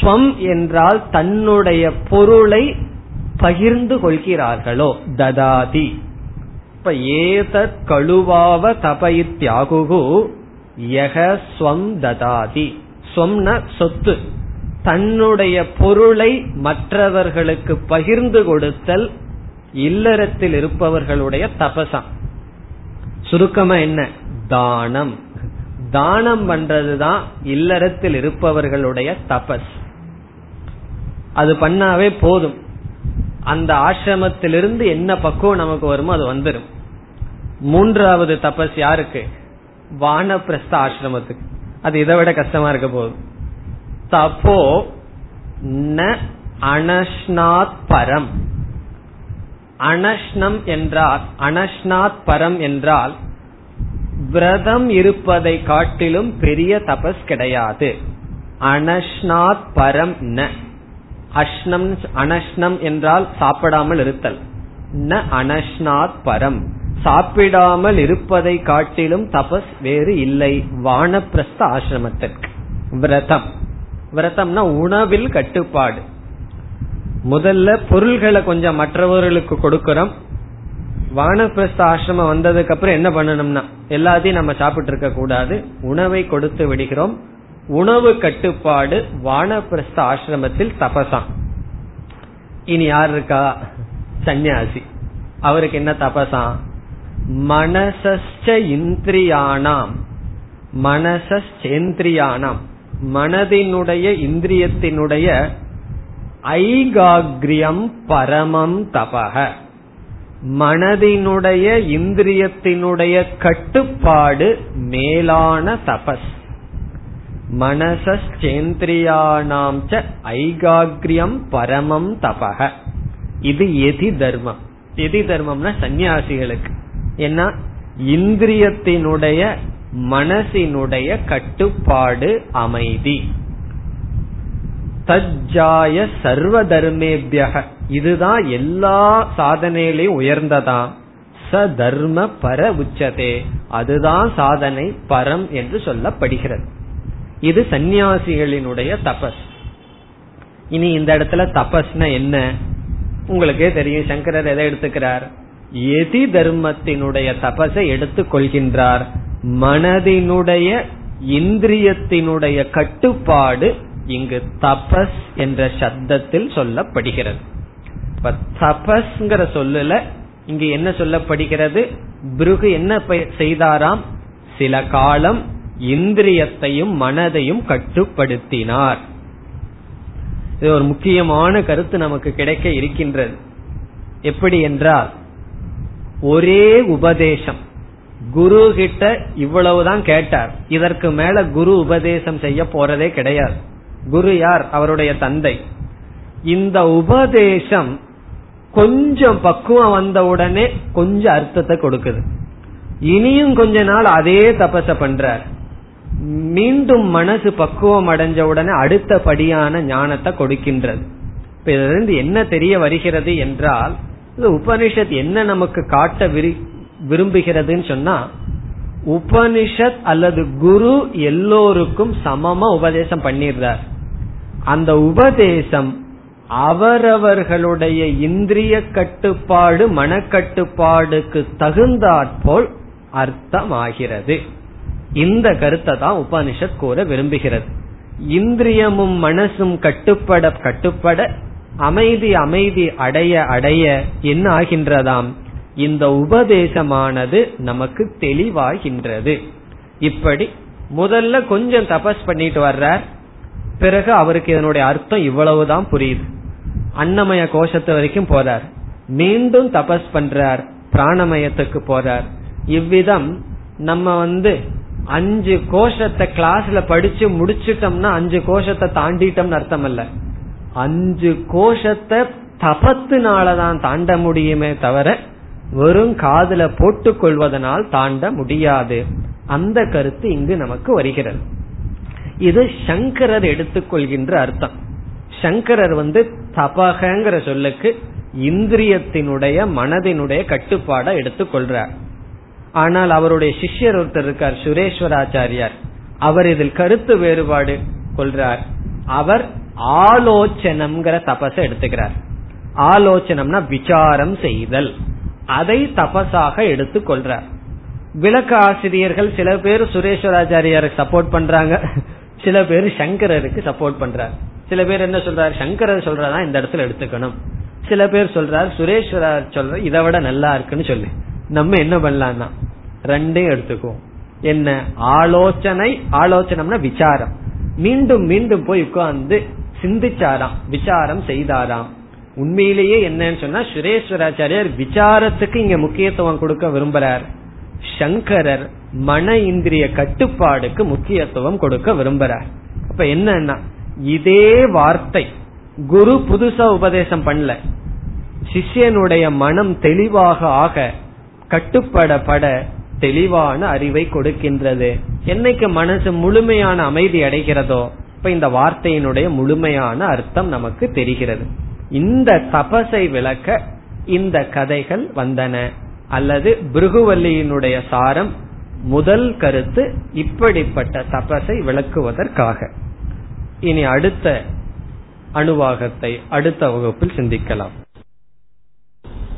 ஸ்வம் என்றால் தன்னுடைய பொருளை பகிர்ந்து கொள்கிறார்களோ? ததாதி. இப்ப ஏதத் கழுவாவ தபயித்யாகுகு யக ஸ்வம் ததாதி. ஸ்வம்ன சொத்து. தன்னுடைய பொருளை மற்றவர்களுக்கு பகிர்ந்து கொடுத்தல் இல்லறத்தில் இருப்பவர்களுடைய தபசம். சுருக்கமா என்ன? தானம். தானம் பண்றதுதான் இல்லறத்தில் இருப்பவர்களுடைய தபஸ். அது பண்ணாவே போதும். அந்த ஆசிரமத்திலிருந்து என்ன பக்குவம் நமக்கு வருமோ அது வந்துடும் மூன்றாவது தபஸ் யாருக்கு? வானப்பிரஸ்த ஆசிரமத்துக்கு. அது இதை விட கஷ்டமா இருக்க போகுது. தப்போ ந அனஷ்னாத் பரம். அனஷ்னம் என்றால் அனஷ்னாத் பரம் என்றால் விரதம் இருப்பதை காட்டிலும் பெரிய தபஸ் கிடையாது. அனஷ்னாத் பரம் ந. அஷ்னம் அனஷ்னம் என்றால் சாப்பிடாமல் இருத்தல். ந அனஷ்னாத் பரம். சாப்பிடாமல் இருப்பதை காட்டிலும் தபஸ் வேறு இல்லை. வானப்பிரஸ்த ஆசிரமத்திற்கு. விரதம். விரதம்னா உணவில் கட்டுப்பாடு. முதல்ல பொருள்களை கொஞ்சம் மற்றவர்களுக்கு கொடுக்கறோம். வானப்பிரஸ்த ஆசிரமம் வந்ததுக்கு அப்புறம் என்ன பண்ணணும்னா எல்லாத்தையும் நம்ம சாப்பிட்டு இருக்க கூடாது உணவை கொடுத்து விடுகிறோம். உணவு கட்டுப்பாடு வானப்பிரஸ்த ஆசிரமத்தில் தபசாம் இனி யார் இருக்கா? சந்நியாசி. அவருக்கு என்ன தபசாம் மனசஸ்ச இந்திரியானாம். மனசேந்திரியானாம் மனதினுடைய இந்திரியத்தினுடைய ஐகாகிரியம் பரமம் தபக மனதினுடைய இந்திரியத்தினுடைய கட்டுப்பாடு மேலான தபஸ். மனசேந்திரியானாம் ஐகாகிரியம் பரமம் தபக இது எதி தர்மம். எதி தர்மம்னா சன்னியாசிகளுக்கு ஏன்னா இந்திரியத்தினுடைய மனசினுடைய கட்டுப்பாடு அமைதி. தஜ்ஜாய சர்வ தர்மேபியக இதுதான் எல்லா சாதனையிலையும் உயர்ந்ததாம். ச தர்ம பர உச்சதே. அதுதான் சாதனை பரம் என்று சொல்லப்படுகிறது. இது சந்நியாசிகளினுடைய தபஸ். இனி இந்த இடத்துல தபஸ்னா என்ன? உங்களுக்கே தெரியும் சங்கரர் எதை எடுத்துக்கிறார்? எதி தர்மத்தினுடைய தபஸை எடுத்துக் கொள்கின்றார். மனதினுடைய இந்திரியத்தினுடைய கட்டுப்பாடு இங்கு தபஸ் என்ற சப்தத்தில் சொல்லப்படுகிறது. இப்ப தபஸ்ங்கிற சொல்லல இங்கு என்ன சொல்லப்படுகிறது? பிருகு என்ன செய்தாராம்? சில காலம் இந்திரியத்தையும் மனதையும் கட்டுப்படுத்தினார். இது ஒரு முக்கியமான கருத்து நமக்கு கிடைக்க இருக்கின்றது. எப்படி என்றால் ஒரே உபதேசம். குரு கிட்ட இவ்வளவுதான் கேட்டார். இதற்கு மேல குரு உபதேசம் செய்ய போறதே கிடையாது. குரு யார்? அவருடைய தந்தை. இந்த உபதேசம் கொஞ்சம் பக்குவம் வந்த உடனே கொஞ்சம் அர்த்தத்தை கொடுக்குது. இனியும் கொஞ்ச நாள் அதே தபச பண்றார். மீண்டும் மனசு பக்குவம் அடைஞ்ச உடனே அடுத்த படியான ஞானத்தை கொடுக்கின்றது. இப்ப இதுல இருந்து என்ன தெரிய வருகிறது என்றால் இந்த உபனிஷத் என்ன நமக்கு காட்ட விரும்புகிறதுன்னு சொன்னா உபனிஷத் அல்லது குரு எல்லோருக்கும் சமமா உபதேசம் பண்ணிடுறார். அந்த உபதேசம் அவரவர்களுடைய இந்திரிய கட்டுப்பாடு மனக்கட்டுப்பாடுக்கு தகுந்தாற்போல் அர்த்தமாகிறது. இந்த கருத்தை தான் உபனிஷத் கூற விரும்புகிறது. இந்திரியமும் மனசும் கட்டுப்பட கட்டுப்பட அமைதி அமைதி அடைய அடைய என்ன ஆகின்றதாம்? இந்த உபதேசமானது நமக்கு தெளிவாகின்றது. இப்படி முதல்ல கொஞ்சம் தபஸ் பண்ணிட்டு வர்றார். பிறகு அவருக்கு இதனுடைய அர்த்தம் இவ்வளவுதான் புரியுது. அன்னமய கோஷத்து வரைக்கும் போறார். மீண்டும் தபஸ் பண்றார். பிராணமயத்துக்கு போறார். இவ்விதம் நம்ம வந்து அஞ்சு கோஷத்தை கிளாஸ்ல படிச்சு முடிச்சிட்டோம்னா அஞ்சு கோஷத்தை தாண்டிட்டோம்னு அர்த்தம் அல்ல அஞ்சு கோஷத்தை தபத்துனாலதான் தாண்ட முடியுமே தவிர வெறும் காதுல போட்டுக் கொள்வதனால் தாண்ட முடியாது. அந்த கருத்து இங்கு நமக்கு வருகிறது. இது சங்கரர் எடுத்துக்கொள்கின்ற அர்த்தம். சங்கரர் வந்து தபகங்கிற சொல்லுக்கு இந்திரியத்தினுடைய மனதினுடைய கட்டுப்பாடை எடுத்துக்கொள்றார் ஆனால் அவருடைய சிஷ்யர் ஒருத்தர் இருக்கார் சுரேஸ்வராச்சாரியார். அவர் இதில் கருத்து வேறுபாடு கொள்றார். அவர் ஆலோச்சனம்ங்கிற தபச எடுத்துக்கிறார். ஆலோசனம்னா விசாரம் செய்தல். அதை தபசாக எடுத்துக்கொள்றார் விளக்க ஆசிரியர்கள் சில பேர் சுரேஸ்வராச்சாரியாருக்கு சப்போர்ட் பண்றாங்க. சில பேர் சங்கரருக்கு சப்போர்ட் பண்றார். சில பேர் என்ன சொல்றாரு? சங்கரர் சொல்றதா இந்த இடத்துல எடுத்துக்கணும். சில பேர் சொல்றாரு சுரேஸ்வரர் சொல்ற இதை விட நல்லா இருக்குன்னு சொல்லு. நம்ம என்ன பண்ணலாம்னா ரெண்டையும் எடுத்துக்குவோம். என்ன? ஆலோசனை ஆலோசனம்னா விசாரம். மீண்டும் மீண்டும் போய் உட்கார்ந்து சிந்திச்சாராம் விசாரம் செய்தாராம். உண்மையிலேயே என்னன்னு சொன்னா சுரேஸ்வராச்சாரியர் விசாரத்துக்கு இங்க முக்கியத்துவம் கொடுக்க விரும்புறார். சங்கரர் மன இந்திரிய கட்டுப்பாடுக்கு முக்கியத்துவம் கொடுக்க விரும்புறார். அப்ப என்னன்னா இதே வார்த்தை குரு புதுசா உபதேசம் பண்ணல. சிஷ்யனுடைய மனம் தெளிவாக ஆக கட்டுப்படப்பட தெளிவான அறிவை கொடுக்கின்றது. என்னைக்கு மனசு முழுமையான அமைதி அடைகிறதோ இப்ப இந்த வார்த்தையினுடைய முழுமையான அர்த்தம் நமக்கு தெரிகிறது. இந்த தபசை விளக்க இந்த கதைகள் வந்தன. அல்லது பிருகுவல்லியினுடைய சாரம் முதல் கருத்து இப்படிப்பட்ட தபசை விளக்குவதற்காக. இனி அடுத்த அணுவாகத்தை அடுத்த வகுப்பில் சிந்திக்கலாம்.